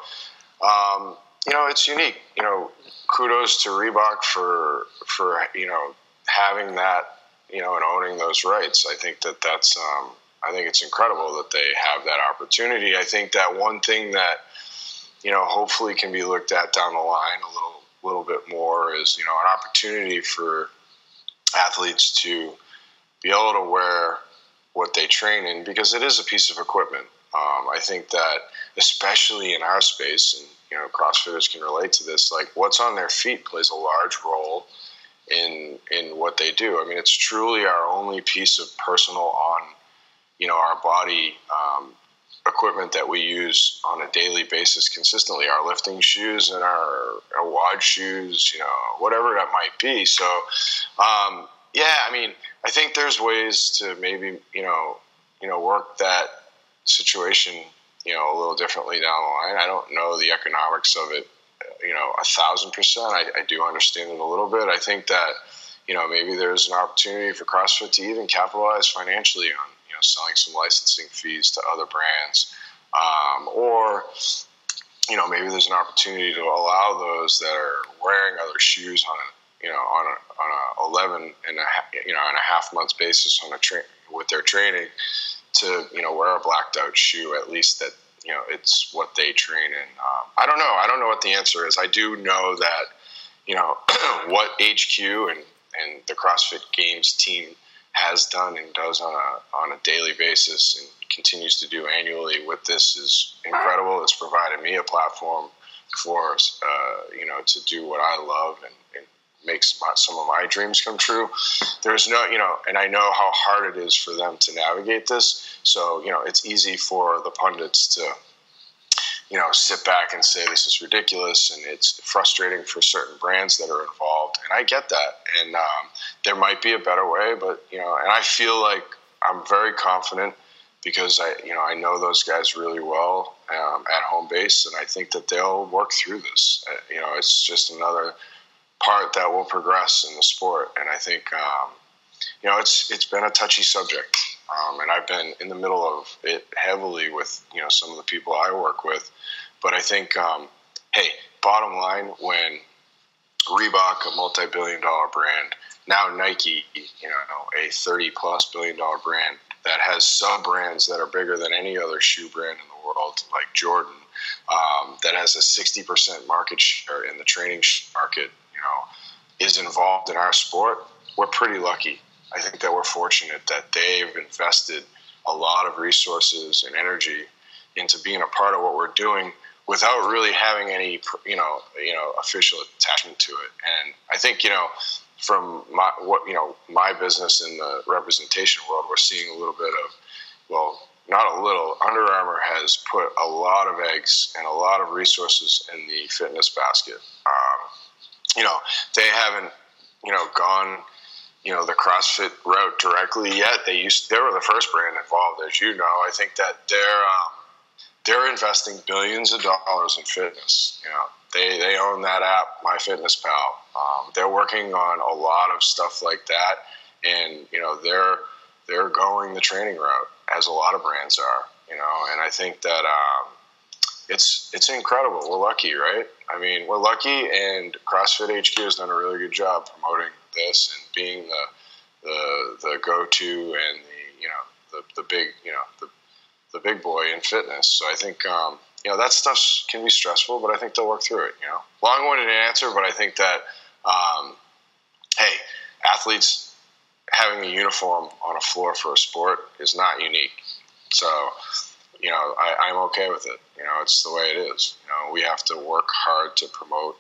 Um, you know, it's unique. You know, kudos to Reebok for for you know having that you know and owning those rights. I think that that's um, I think it's incredible that they have that opportunity. I think that one thing that you know hopefully can be looked at down the line a little little bit more is you know an opportunity for athletes to be able to wear what they train in because it is a piece of equipment. Um, I think that especially in our space and you know CrossFitters can relate to this. Like what's on their feet plays a large role in in what they do. I mean, it's truly our only piece of personal on you know our body um, equipment that we use on a daily basis consistently. Our lifting shoes and our, our WOD shoes, you know, whatever that might be. So, um, yeah, I mean, I think there's ways to maybe you know you know work that situation you know, a little differently down the line. I don't know the economics of it, you know, a thousand percent. I, I do understand it a little bit. I think that, you know, maybe there's an opportunity for CrossFit to even capitalize financially on, know, selling some licensing fees to other brands, um, or, you know, maybe there's an opportunity to allow those that are wearing other shoes on a, you know, on a on a 11 and a you know on a half month basis on a train with their training to you know wear a blacked out shoe at least that you know it's what they train in. Um, I don't know. I don't know what the answer is. I do know that you know what HQ and and the CrossFit Games team has done and does on a on a daily basis and continues to do annually with this is incredible. It's provided me a platform for uh, you know to do what I love and, and makes some of my dreams come true. There's no, you know, and I know how hard it is for them to navigate this. So, you know, it's easy for the pundits to, you know, sit back and say this is ridiculous, and it's frustrating for certain brands that are involved. And I get that, and um, there might be a better way, but you know, and I feel like I'm very confident because I, you know, I know those guys really well um, at home base, and I think that they'll work through this. Uh, you know, it's just another part that will progress in the sport. And I think, um, you know, it's it's been a touchy subject, um, and I've been in the middle of it heavily with you know some of the people I work with. But I think, um, hey, bottom line, when Reebok, a multi-billion-dollar brand, now Nike, you know, a thirty-plus billion-dollar brand that has sub brands that are bigger than any other shoe brand in the world, like Jordan, um, that has a 60% market share in the training market you know, is involved in our sport, we're pretty lucky. I think that we're fortunate that they've invested a lot of resources and energy into being a part of what we're doing without really having any, you know, you know, official attachment to it. And I think, you know, from my what you know my business in the representation world, we're seeing a little bit of, well, not a little. Under Armour has put a lot of eggs and a lot of resources in the fitness basket. Um, you know, they haven't, you know, gone you know the CrossFit route directly yet. They used they were the first brand involved, as you know. I think that they're um, they're investing billions of dollars in fitness. You know, they they own that app, MyFitnessPal. Um, they're working on a lot of stuff like that, and you know they're they're going the training route as a lot of brands are. You know, and I think that um, it's it's incredible. We're lucky, right? I mean, we're lucky, and CrossFit HQ has done a really good job promoting this and being the the the go to and the you know the the big you know the the big boy in fitness. So I think um, you know that stuff can be stressful, but I think they'll work through it. You know, long winded answer, but I think that um, hey, athletes having a uniform on a floor for a sport is not unique. So you know, I, I'm okay with it. You know, it's the way it is. You know, we have to work hard to promote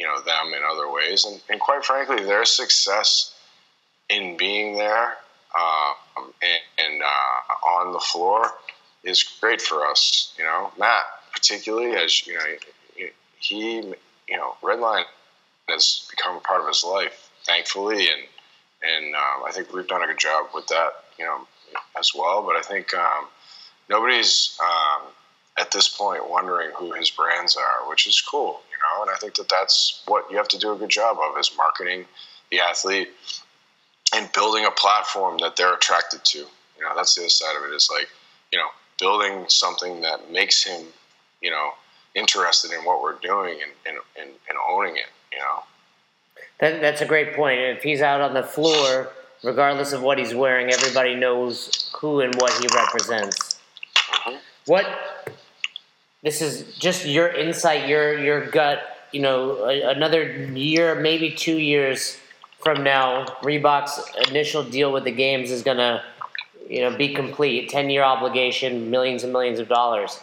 you know them in other ways, and, and quite frankly, their success in being there um, and, and uh, on the floor is great for us. You know, Mat particularly as you know he you know Redline has become a part of his life, thankfully, and and um, I think we've done a good job with that. You know, as well. But I think um, nobody's um, at this point wondering who his brands are, which is cool you know, and I think that that's what you have to do a good job of is marketing the athlete and building a platform that they're attracted to. You know, that's the other side of it is like, you know, building something that makes him, you know, interested in what we're doing and, and, and, and owning it, you know. That, that's a great point. If he's out on the floor, regardless of what he's wearing, everybody knows who and what he represents. Mm-hmm. What this is just your insight, your your gut. You know, another year, maybe two years from now, Reebok's initial deal with the games is gonna, you know, be complete. Ten year obligation, millions and millions of dollars.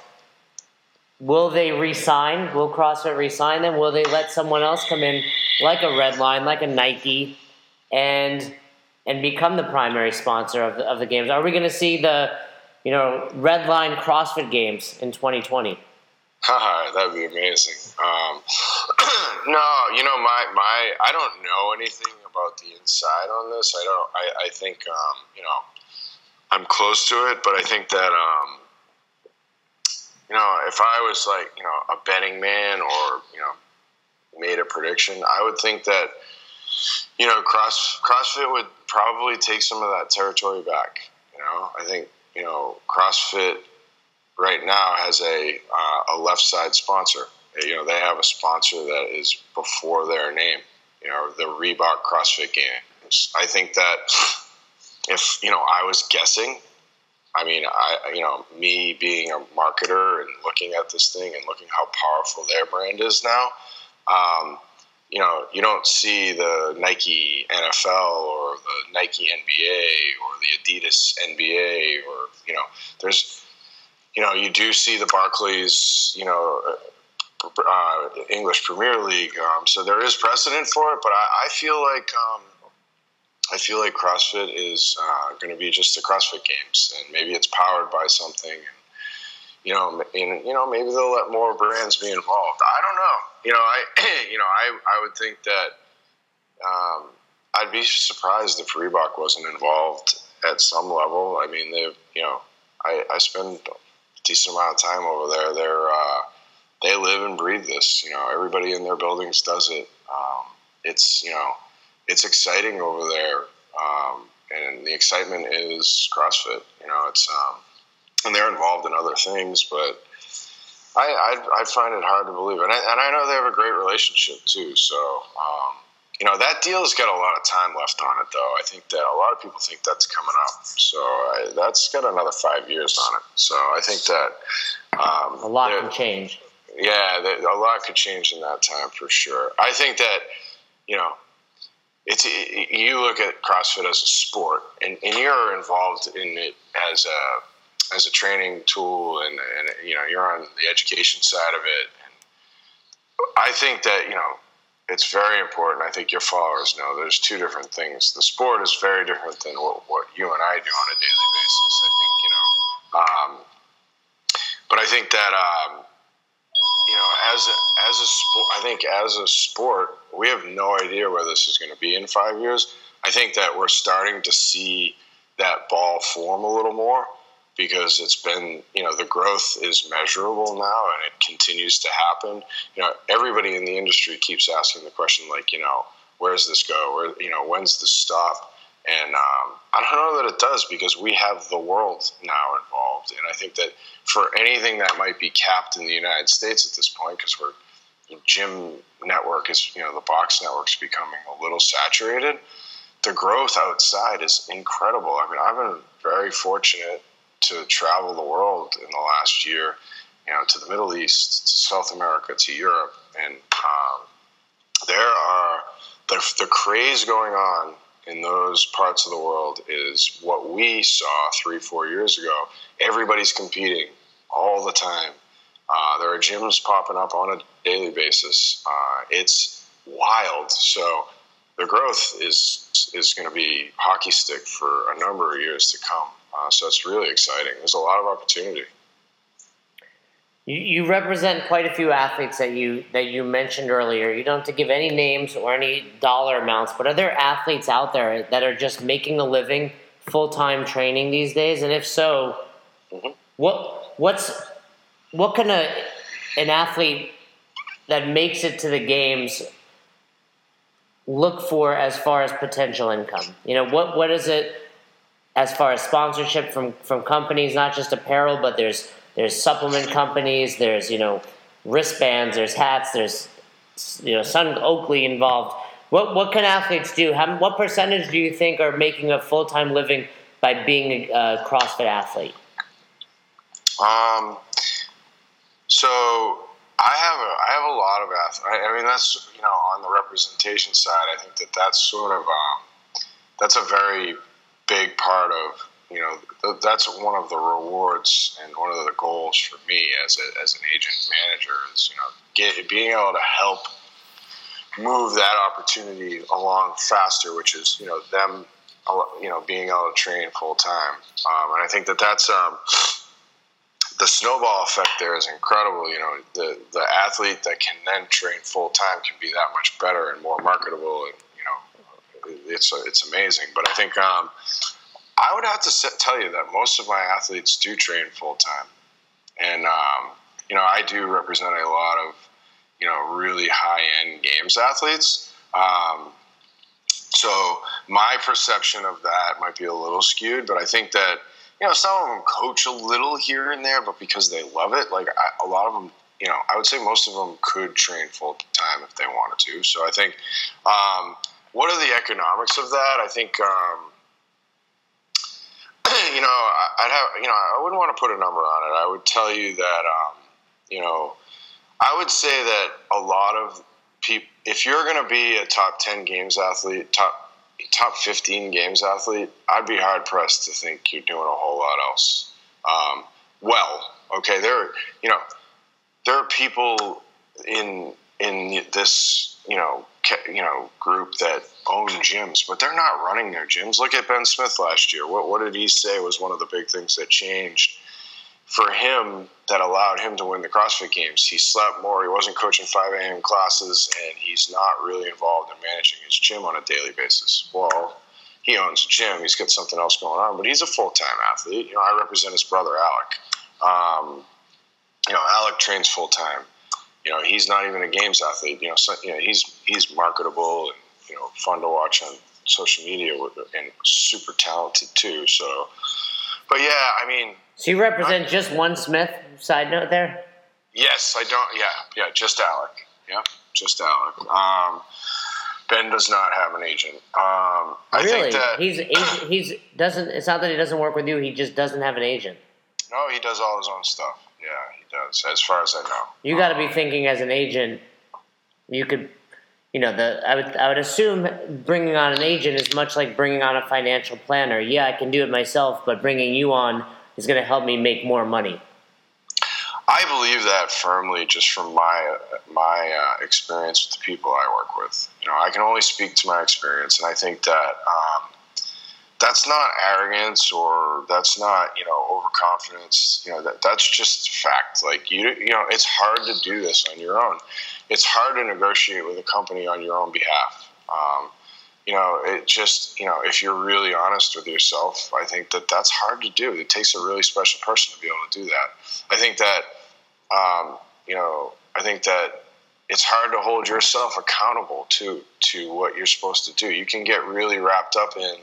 Will they resign? Will CrossFit resign them? Will they let someone else come in, like a Redline, like a Nike, and and become the primary sponsor of the, of the games? Are we going to see the, you know, Redline CrossFit Games in 2020? Haha, that'd be amazing. Um, no, you know, my, my, I don't know anything about the inside on this. I don't, I, I think, um, you know, I'm close to it, but I think that, um, you know, if I was like, you know, a betting man or, you know, made a prediction, I would think that, you know, cross CrossFit would probably take some of that territory back. You know, I think, you know, CrossFit right now has a uh, a left side sponsor. You know, they have a sponsor that is before their name. You know, the Reebok CrossFit Games. I think that if you know, I was guessing. I mean, I you know, me being a marketer and looking at this thing and looking how powerful their brand is now. Um, you know, you don't see the Nike NFL or the Nike NBA or the Adidas NBA or you know, there's you know, you do see the Barclays, you know, uh, English Premier League. Um, so there is precedent for it, but I, I feel like um, I feel like CrossFit is uh, going to be just the CrossFit Games, and maybe it's powered by something. And, you know, and, you know, maybe they'll let more brands be involved. I don't know. You know, I you know, I I would think that um, I'd be surprised if Reebok wasn't involved at some level. I mean, they've you know, I, I spend decent amount of time over there. They're uh, they live and breathe this. You know, everybody in their buildings does it. Um, it's you know, it's exciting over there, um, and the excitement is CrossFit. You know, it's um, and they're involved in other things, but I I, I find it hard to believe, and I, and I know they have a great relationship too. So. You know that deal's got a lot of time left on it, though. I think that a lot of people think that's coming up, so I, that's got another five years on it. So I think that um, a lot can change. Yeah, a lot could change in that time for sure. I think that you know it's you look at CrossFit as a sport, and, and you're involved in it as a as a training tool, and, and you know you're on the education side of it. And I think that you know it's very important. I think your followers know there's two different things. The sport is very different than what, what you and I do on a daily basis. I think you know, um, but I think that um, you know, as a, as a sport, I think as a sport, we have no idea where this is going to be in five years. I think that we're starting to see that ball form a little more because it's been, you know, the growth is measurable now and it continues to happen. You know, everybody in the industry keeps asking the question, like, you know, where's this go? Where, you know, when's this stop? And um, I don't know that it does because we have the world now involved. And I think that for anything that might be capped in the United States at this point, because we're the gym network is, you know, the box network's becoming a little saturated. The growth outside is incredible. I mean, I've been very fortunate to travel the world in the last year, you know, to the Middle East, to South America, to Europe, and um, there are the, the craze going on in those parts of the world is what we saw three, four years ago. Everybody's competing all the time. Uh, there are gyms popping up on a daily basis. Uh, it's wild. So the growth is is going to be hockey stick for a number of years to come. Uh, so it's really exciting. There's a lot of opportunity. You, you represent quite a few athletes that you that you mentioned earlier. You don't have to give any names or any dollar amounts, but are there athletes out there that are just making a living full time training these days? And if so, mm-hmm. what what's what can a an athlete that makes it to the games look for as far as potential income? You know, what what is it as far as sponsorship from from companies, not just apparel, but there's there's supplement companies, there's you know wristbands, there's hats, there's you know Sun Oakley involved. What what can athletes do? How, what percentage do you think are making a full time living by being a, CrossFit athlete? Um, so I have a I have a lot of athletes. I, I mean, that's you know on the representation side. I think that that's sort of um, that's a very big part of you know that's one of the rewards and one of the goals for me as a, as an agent manager is you know get, being able to help move that opportunity along faster, which is you know them you know being able to train full time, um, and I think that that's um, the snowball effect there is incredible. You know, the the athlete that can then train full time can be that much better and more marketable, and it's it's amazing. But I think um, I would have to tell you that most of my athletes do train full time, and um, you know, I do represent a lot of you know really high end games athletes. Um, so my perception of that might be a little skewed, but I think that you know, some of them coach a little here and there, but because they love it, like I, a lot of them, you know, I would say most of them could train full time if they wanted to. So I think, um, what are the economics of that? I think, um, you know, I'd have, you know, I wouldn't want to put a number on it. I would tell you that, um, you know, I would say that a lot of people, if you're going to be a top 10 games athlete, top top 15 games athlete, I'd be hard pressed to think you're doing a whole lot else. Um, well, okay, there, you know, there are people in in this, you know, you know, group that own gyms, but they're not running their gyms. Look at Ben Smith last year. What what did he say was one of the big things that changed? for him that allowed him to win the CrossFit Games. He slept more. He wasn't coaching 5 a.m. classes, and he's not really involved in managing his gym on a daily basis. Well, he owns a gym. He's got something else going on, but he's a full time athlete. You know, I represent his brother Alec. Um, you know, Alec trains full time. You know, he's not even a games athlete. You know, so, you know, he's he's marketable and you know fun to watch on social media and super talented too. So, but yeah, I mean so you represent just one Smith? Side note there. Yes, I don't. Yeah, yeah, just Alec. Yeah, just Alec. Um, ben does not have an agent. Um, I really? That, he's agent, he's doesn't. It's not that he doesn't work with you. He just doesn't have an agent. No, he does all his own stuff. Does. As far as I know. You got to be thinking as an agent. You could, you know, the I would I would assume bringing on an agent is much like bringing on a financial planner. Yeah, I can do it myself, but bringing you on is going to help me make more money. I believe that firmly, just from my my uh, experience with the people I work with. You know, I can only speak to my experience, and I think that um, that's not arrogance or that's not you know overconfidence. You know that that's just fact. Like you you know it's hard to do this on your own. It's hard to negotiate with a company on your own behalf. Um, you know it just you know if you're really honest with yourself i think that that's hard to do. It takes a really special person to be able to do that. I think that um, you know i think that it's hard to hold yourself accountable to to what you're supposed to do. You can get really wrapped up in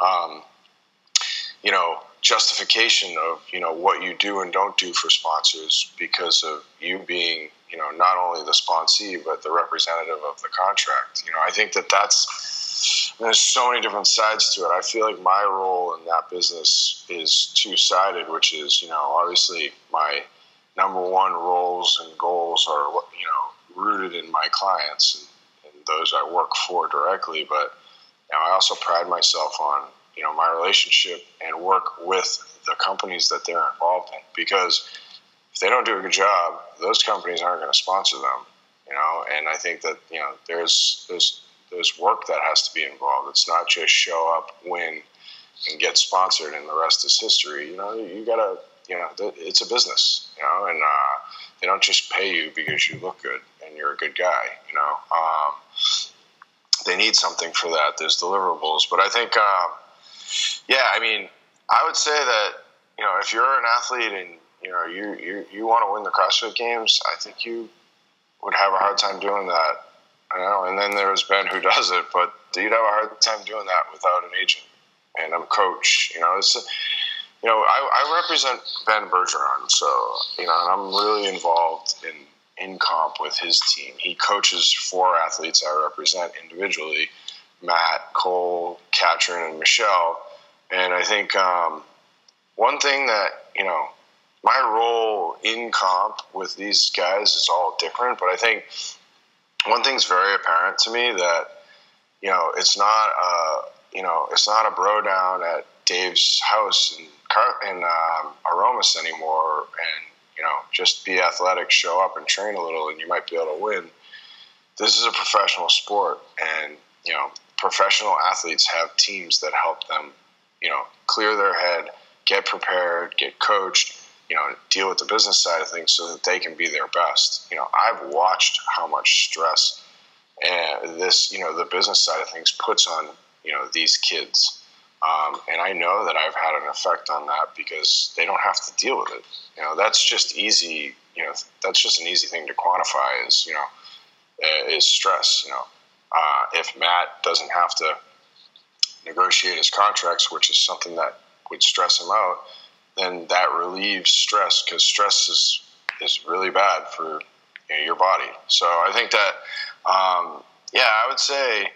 um, you know, justification of you know what you do and don't do for sponsors because of you being you know not only the sponsee but the representative of the contract. You know, I think that that's there's so many different sides to it. I feel like my role in that business is two sided, which is you know obviously my number one roles and goals are you know rooted in my clients and, and those I work for directly, but now, I also pride myself on you know my relationship and work with the companies that they're involved in because if they don't do a good job, those companies aren't going to sponsor them. You know, and I think that you know there's there's there's work that has to be involved. It's not just show up, win, and get sponsored, and the rest is history. You know, you gotta you know it's a business. You know, and uh, they don't just pay you because you look good and you're a good guy. You know. Um, they need something for that. There's deliverables, but I think, um, yeah, I mean, I would say that you know if you're an athlete and you know you you, you want to win the CrossFit Games, I think you would have a hard time doing that. You know. And then there's Ben who does it, but you'd have a hard time doing that without an agent and I'm a coach. You know, it's you know I, I represent Ben Bergeron, so you know, and I'm really involved in in comp with his team. He coaches four athletes I represent individually Mat, Cole, Katrin, and Michelle. And I think um, one thing that, you know, my role in comp with these guys is all different, but I think one thing's very apparent to me that, you know, it's not a, you know, it's not a bro down at Dave's house in, in um, Aromas anymore and you know, just be athletic, show up and train a little, and you might be able to win. This is a professional sport, and you know, professional athletes have teams that help them, you know, clear their head, get prepared, get coached, you know, deal with the business side of things so that they can be their best. You know, I've watched how much stress and this, you know, the business side of things puts on, you know, these kids. Um, and I know that I've had an effect on that because they don't have to deal with it. You know, that's just easy. You know, that's just an easy thing to quantify. Is you know, uh, is stress. You know, uh, if Mat doesn't have to negotiate his contracts, which is something that would stress him out, then that relieves stress because stress is is really bad for you know, your body. So I think that, um, yeah, I would say,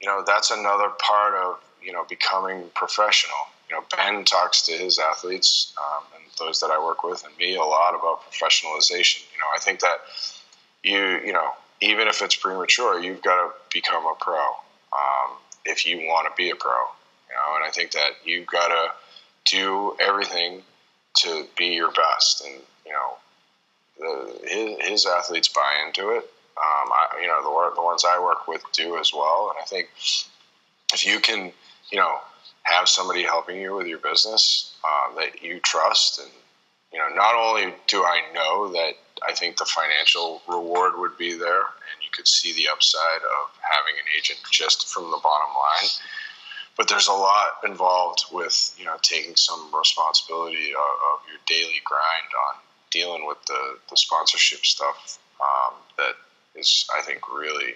you know, that's another part of you know becoming professional. You know, Ben talks to his athletes um, and those that I work with, and me a lot about professionalization. You know, I think that you you know even if it's premature, you've got to become a pro um, if you want to be a pro. You know, and I think that you've got to do everything to be your best, and you know, the, his, his athletes buy into it. Um, I, you know, the, the ones I work with do as well, and I think if you can you know, have somebody helping you with your business uh, that you trust. And, you know, not only do I know that I think the financial reward would be there and you could see the upside of having an agent just from the bottom line, but there's a lot involved with, you know, taking some responsibility of, of your daily grind on dealing with the, the sponsorship stuff um, that is, I think, really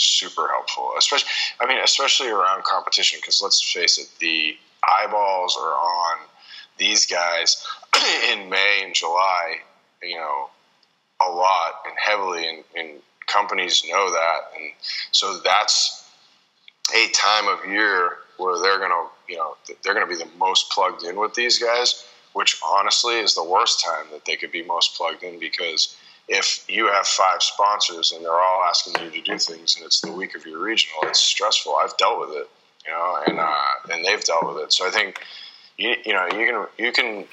super helpful. Especially, I mean, especially around competition, because let's face it, the eyeballs are on these guys in May and July. You know, a lot and heavily, and, and companies know that, and so that's a time of year where they're gonna, you know, they're gonna be the most plugged in with these guys. Which honestly is the worst time that they could be most plugged in because if you have five sponsors and they're all asking you to do things and it's the week of your regional, it's stressful. I've dealt with it, you know, and uh, and they've dealt with it. So I think you you know you can you can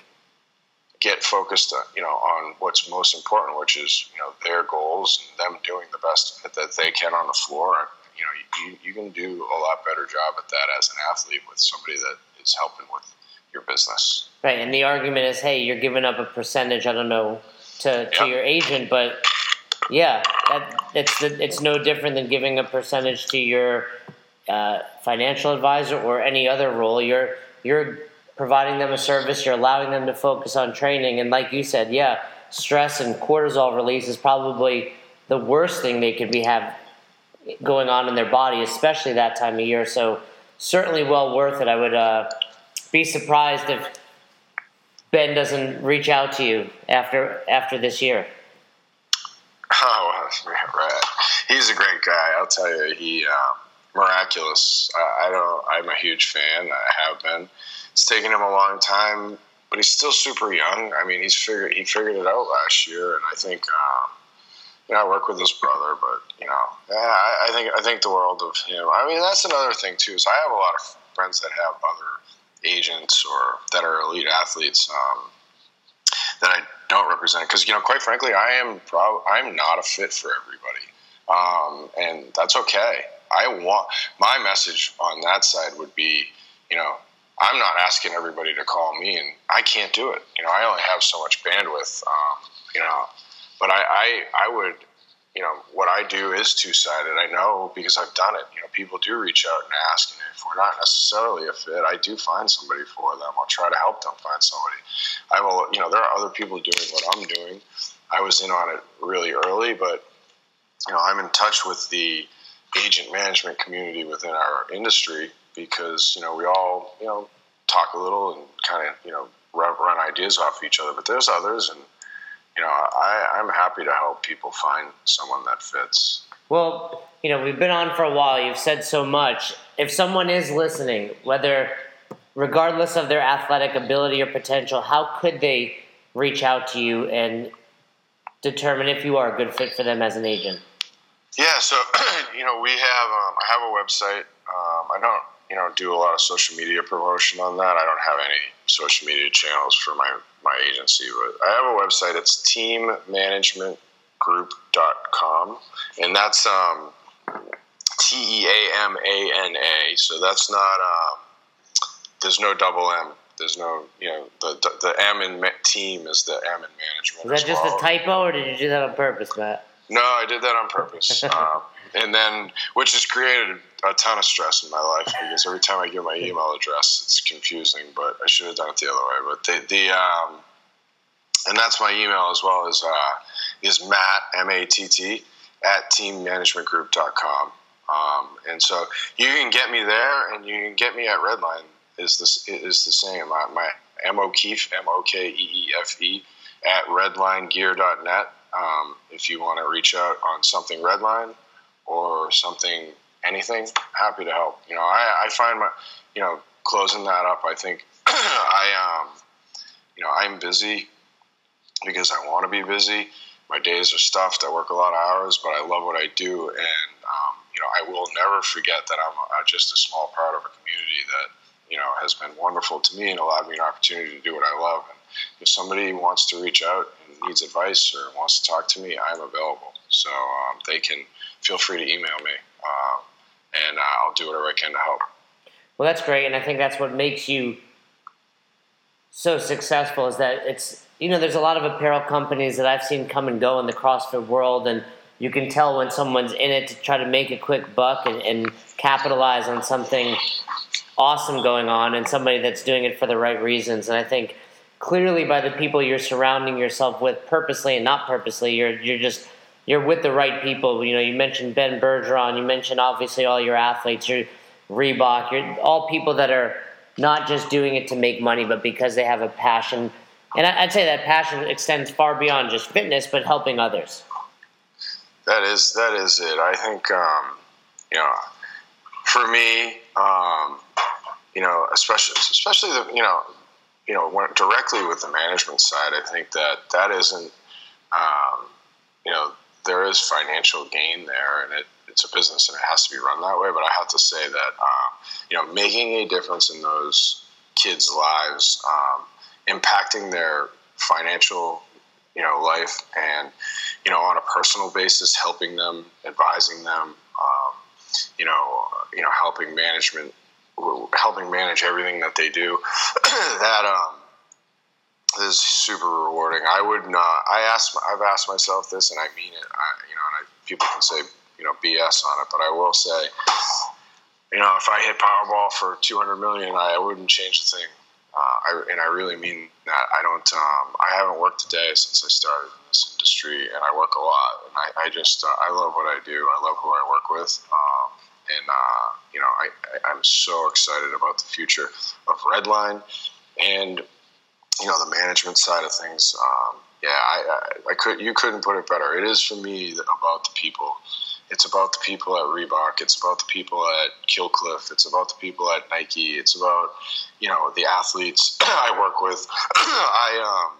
get focused, uh, you know, on what's most important, which is you know their goals and them doing the best that they can on the floor. You know, you, you can do a lot better job at that as an athlete with somebody that is helping with your business. Right, and the argument is, hey, you're giving up a percentage. I don't know to, to Yep. your agent, but yeah, that it's it's no different than giving a percentage to your uh, financial advisor or any other role. You're you're providing them a service. You're allowing them to focus on training, and like you said, yeah, stress and cortisol release is probably the worst thing they could be have going on in their body, especially that time of year. So certainly well worth it. I would uh, be surprised if Ben doesn't reach out to you after after this year. Oh, right. He's a great guy. I'll tell you, he um, miraculous. I, I don't. I'm a huge fan. I have been. It's taken him a long time, but he's still super young. I mean, he's figured he figured it out last year, and I think. Um, you know, I work with his brother, but you know, I, I think I think the world of him. I mean, that's another thing too. Is I have a lot of friends that have other agents or that are elite athletes um, that I don't represent because you know, quite frankly, I am prob- I'm not a fit for everybody, um, and that's okay. I want my message on that side would be, you know, I'm not asking everybody to call me, and I can't do it. You know, I only have so much bandwidth. Um, you know, but I, I, I would, you know, what I do is two sided. I know because I've done it. You know, people do reach out and ask, and if we're not necessarily a fit, I do find somebody for them. I'll try to help them find somebody. I will, you know, there are other people doing what I'm doing. I was in on it really early, but you know, I'm in touch with the agent management community within our industry because you know we all you know talk a little and kind of you know run, ideas off each other. But there's others, and you know, I, I'm happy to help people find someone that fits. Well, you know, we've been on for a while. You've said so much. If someone is listening, whether regardless of their athletic ability or potential, how could they reach out to you and determine if you are a good fit for them as an agent? Yeah, so you know, we have um, I have a website. Um, I don't you know do a lot of social media promotion on that. I don't have any social media channels for my my agency, but I have a website. It's teammanagementgroup.com, and that's um, T E A M A N A. So that's not um, there's no double M. There's no you know the the, the M in team is the M in management. Is that just well. a typo, or did you do that on purpose, Matt? No, I did that on purpose. um, and then, which has created a ton of stress in my life because every time I give my email address, it's confusing. But I should have done it the other way. But the, the um, and that's my email as well as uh, is Matt M A T T at teammanagementgroup.com. Um, and so you can get me there, and you can get me at Redline. Is this is the same? My, my M O'Keefe M O K E E F E at redlinegear.net. Um, if you want to reach out on something Redline or something anything, happy to help. You know, I, I find my, you know, closing that up. I think I, um, you know, I'm busy because I want to be busy. My days are stuffed. I work a lot of hours, but I love what I do, and um, you know, I will never forget that I'm uh, just a small part of a community that you know has been wonderful to me and allowed me an opportunity to do what I love. And if somebody wants to reach out and needs advice or wants to talk to me, I'm available. So um, they can feel free to email me, um, and uh, I'll do whatever I can to help. Well, that's great, and I think that's what makes you so successful. Is that it's you know there's a lot of apparel companies that I've seen come and go in the CrossFit world, and you can tell when someone's in it to try to make a quick buck and, and capitalize on something awesome going on, and somebody that's doing it for the right reasons. And I think clearly by the people you're surrounding yourself with, purposely and not purposely, you're you're just you're with the right people. You know, you mentioned Ben Bergeron, you mentioned obviously all your athletes, your Reebok, you're all people that are not just doing it to make money, but because they have a passion. And I'd say that passion extends far beyond just fitness, but helping others. That is that is it. I think um, you know, for me, um, you know, especially especially the you know, you know, directly with the management side, I think that that isn't, um, you know, there is financial gain there, and it, it's a business and it has to be run that way. But I have to say that um, you know, making a difference in those kids' lives, um, impacting their financial you know life and you know on a personal basis helping them advising them um, you know, you know, helping management, helping manage everything that they do. that um, is super rewarding. I would not. I ask. I've asked myself this, and I mean it. I, you know, and I, people can say you know BS on it, but I will say, you know, if I hit Powerball for 200 million, I wouldn't change a thing. Uh, I, and I really mean that. I don't. Um, I haven't worked a day since I started in this industry, and I work a lot. And I, I just, uh, I love what I do. I love who I work with. Um, and uh, you know, I, I, am so excited about the future of Redline, and you know, the management side of things. Um, yeah, I, I, I could. You couldn't put it better. It is for me about the people. It's about the people at Reebok. It's about the people at Kill Cliff. It's about the people at Nike. It's about you know the athletes I work with. I um,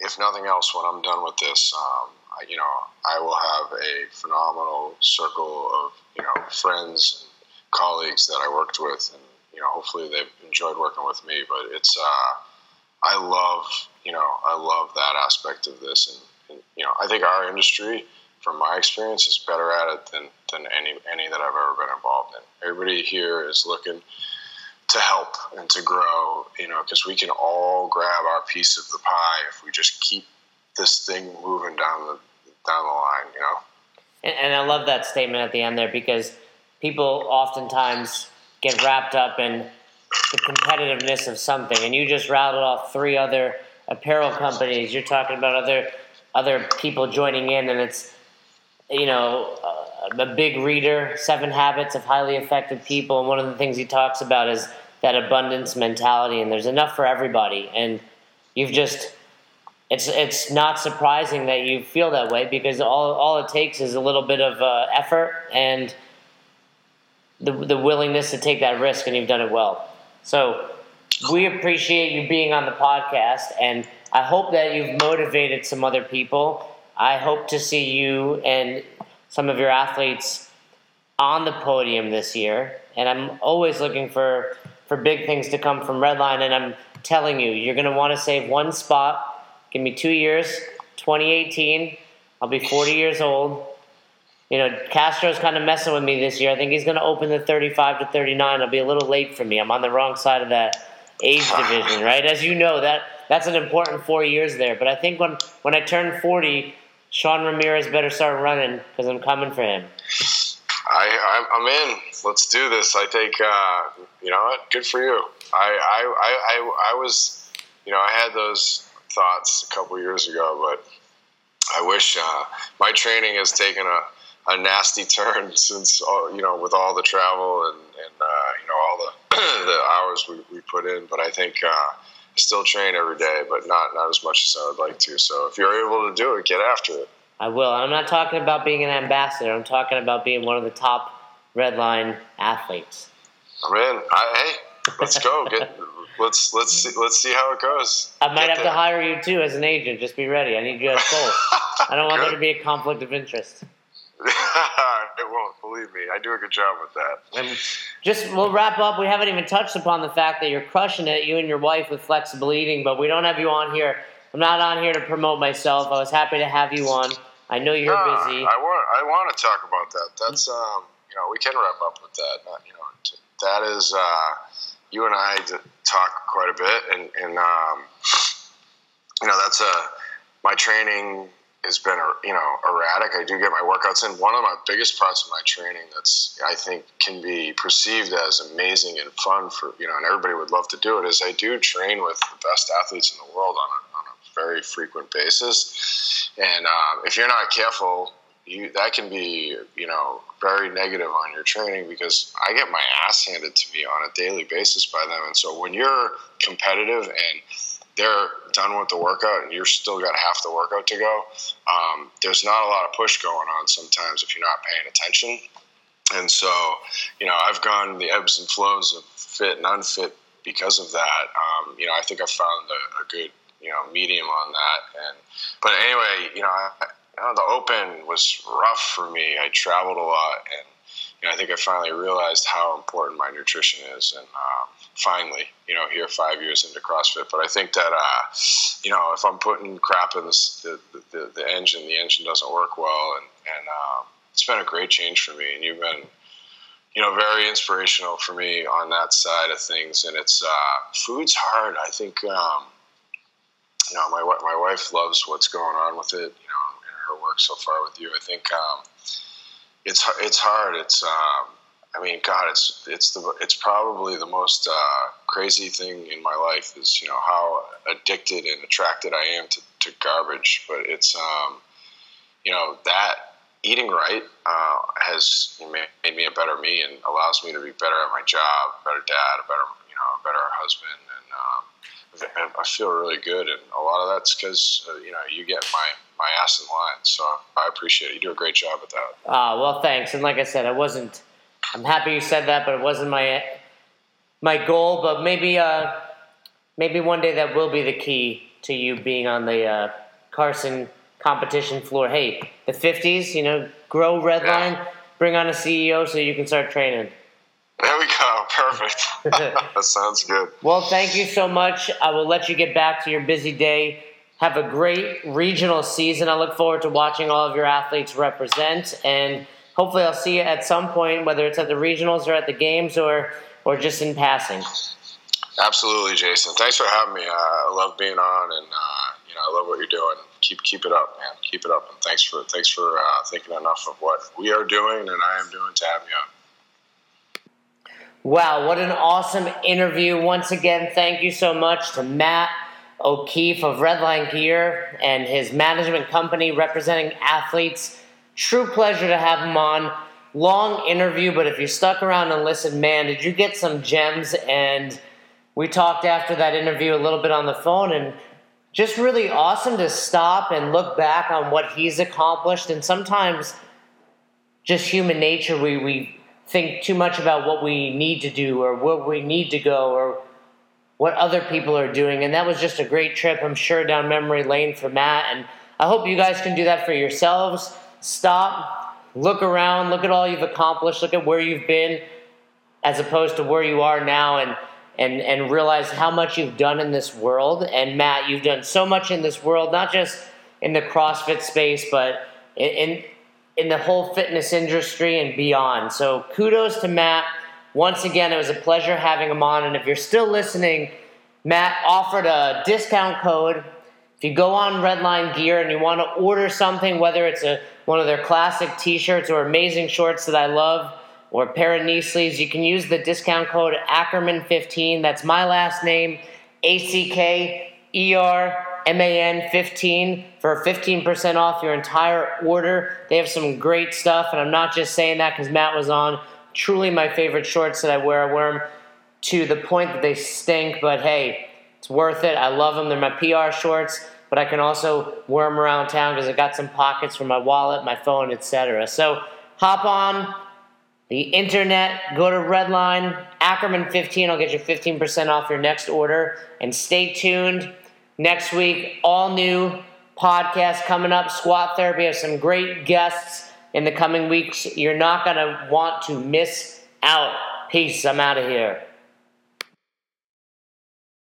if nothing else, when I'm done with this, um, I, you know, I will have a phenomenal circle of you know friends and colleagues that I worked with, and you know, hopefully they've enjoyed working with me. But it's uh, I love you know I love that aspect of this, and, and you know, I think our industry, from my experience, is better at it than than any any that I've ever been involved in. Everybody here is looking to help and to grow, you know, because we can all grab our piece of the pie if we just keep this thing moving down the down the line, you know. And, and I love that statement at the end there because people oftentimes get wrapped up in the competitiveness of something, and you just rattled off three other apparel companies. You're talking about other other people joining in, and it's you know a big reader, Seven Habits of Highly Effective People, and one of the things he talks about is that abundance mentality, and there's enough for everybody. And you've just it's it's not surprising that you feel that way because all all it takes is a little bit of uh, effort and the the willingness to take that risk, and you've done it well. So we appreciate you being on the podcast, and I hope that you've motivated some other people. I hope to see you and some of your athletes on the podium this year, and I'm always looking for for big things to come from Redline. And I'm telling you, you're going to want to save one spot. Give me two years, 2018. I'll be 40 years old. You know, Castro's kind of messing with me this year. I think he's going to open the 35 to 39. I'll be a little late for me. I'm on the wrong side of that age division, right? As you know, that that's an important four years there. But I think when when I turn 40, Sean Ramirez better start running because I'm coming for him. I, I'm in. Let's do this. I think, uh, you know what? Good for you. I, I, I, I, was, you know, I had those thoughts a couple years ago, but I wish uh, my training has taken a, a nasty turn since, you know, with all the travel and, and uh, you know, all the, the hours we, we put in. But I think, uh, still train every day, but not not as much as I would like to. So if you're able to do it, get after it. I will. I'm not talking about being an ambassador. I'm talking about being one of the top Redline athletes. I'm in. I, hey, let's go. Get let's let's see, let's see how it goes. I might Get have there. to hire you too as an agent. Just be ready. I need you as both. I don't want there to be a conflict of interest. it won't. Believe me, I do a good job with that. And just we'll wrap up. We haven't even touched upon the fact that you're crushing it, you and your wife, with flexible eating. But we don't have you on here. I'm not on here to promote myself. I was happy to have you on. I know you're uh, busy. I want. I want to talk about that. That's um. You know, we can wrap up with that. Uh, you know, that is. Uh, you and I talk quite a bit, and and um, you know, that's a my training has been you know erratic. I do get my workouts in. One of my biggest parts of my training that's I think can be perceived as amazing and fun for you know, and everybody would love to do it. Is I do train with the best athletes in the world on a, on a very frequent basis, and um, if you're not careful. You, that can be, you know, very negative on your training because I get my ass handed to me on a daily basis by them. And so when you're competitive and they're done with the workout and you're still got half the workout to go, um, there's not a lot of push going on sometimes if you're not paying attention. And so, you know, I've gone the ebbs and flows of fit and unfit because of that. Um, you know, I think I found a, a, good, you know, medium on that. And but anyway, you know, I, you know, the open was rough for me. I traveled a lot, and you know, I think I finally realized how important my nutrition is, and um, finally, you know, here five years into CrossFit. But I think that, uh, you know, if I'm putting crap in the, the, the, the, engine, the engine doesn't work well, and and um, it's been a great change for me, and you've been you know very inspirational for me on that side of things. And it's uh, food's hard. I think um, you know my my wife loves what's going on with it. You know, in her work so far with you. I think um, it's it's hard. It's um, I mean, God, it's it's the it's probably the most uh, crazy thing in my life is you know how addicted and attracted I am to, to garbage. But it's um, you know that eating right uh, has made me a better me and allows me to be better at my job, better dad, a better you know, a better husband, and um, I feel really good. And a lot of that's because uh, you know you get my my ass in line. So I appreciate it. You do a great job with that. Ah, well, thanks. And like I said, I wasn't. I'm happy you said that, but it wasn't my my goal. But maybe uh, maybe one day that will be the key to you being on the uh, Carson competition floor. Hey, the 50s, you know, grow Redline, yeah. bring on a CEO so you can start training. There we go. Perfect. that sounds good. Well, thank you so much. I will let you get back to your busy day. Have a great regional season. I look forward to watching all of your athletes represent, and hopefully, I'll see you at some point, whether it's at the regionals or at the games or or just in passing. Absolutely, Jason. Thanks for having me. Uh, I love being on, and uh, you know, I love what you're doing keep keep it up, man. Keep it up, and thanks for thanks for uh, thinking enough of what we are doing and I am doing to have you on. Wow, what an awesome interview! Once again, thank you so much to Matt O'Keefe of Redline Gear and his management company representing athletes. True pleasure to have him on. Long interview, but if you stuck around and listened, man, did you get some gems? And we talked after that interview a little bit on the phone, and just really awesome to stop and look back on what he's accomplished. And sometimes, just human nature, we, we think too much about what we need to do or where we need to go or what other people are doing. And that was just a great trip, I'm sure, down memory lane for Matt. And I hope you guys can do that for yourselves. Stop, look around, look at all you've accomplished, look at where you've been as opposed to where you are now. And and and realize how much you've done in this world. And Matt, you've done so much in this world, not just in the CrossFit space, but in in the whole fitness industry and beyond. So kudos to Matt. Once again, it was a pleasure having him on. And if you're still listening, Matt offered a discount code. If you go on Redline Gear and you want to order something, whether it's a one of their classic T-shirts or amazing shorts that I love or a pair of knee sleeves, you can use the discount code Ackerman15. That's my last name, A C K E R M A N 15 for 15% off your entire order. They have some great stuff, and I'm not just saying that because Matt was on. Truly my favorite shorts that I wear. I wear them to the point that they stink, but hey, it's worth it. I love them. They're my PR shorts, but I can also them around town because I got some pockets for my wallet, my phone, etc. So hop on the internet, go to Redline, Ackerman15. I'll get you 15% off your next order. And stay tuned. Next week, all new podcast coming up. Squat Therapy have some great guests in the coming weeks. You're not going to want to miss out. Peace. I'm out of here.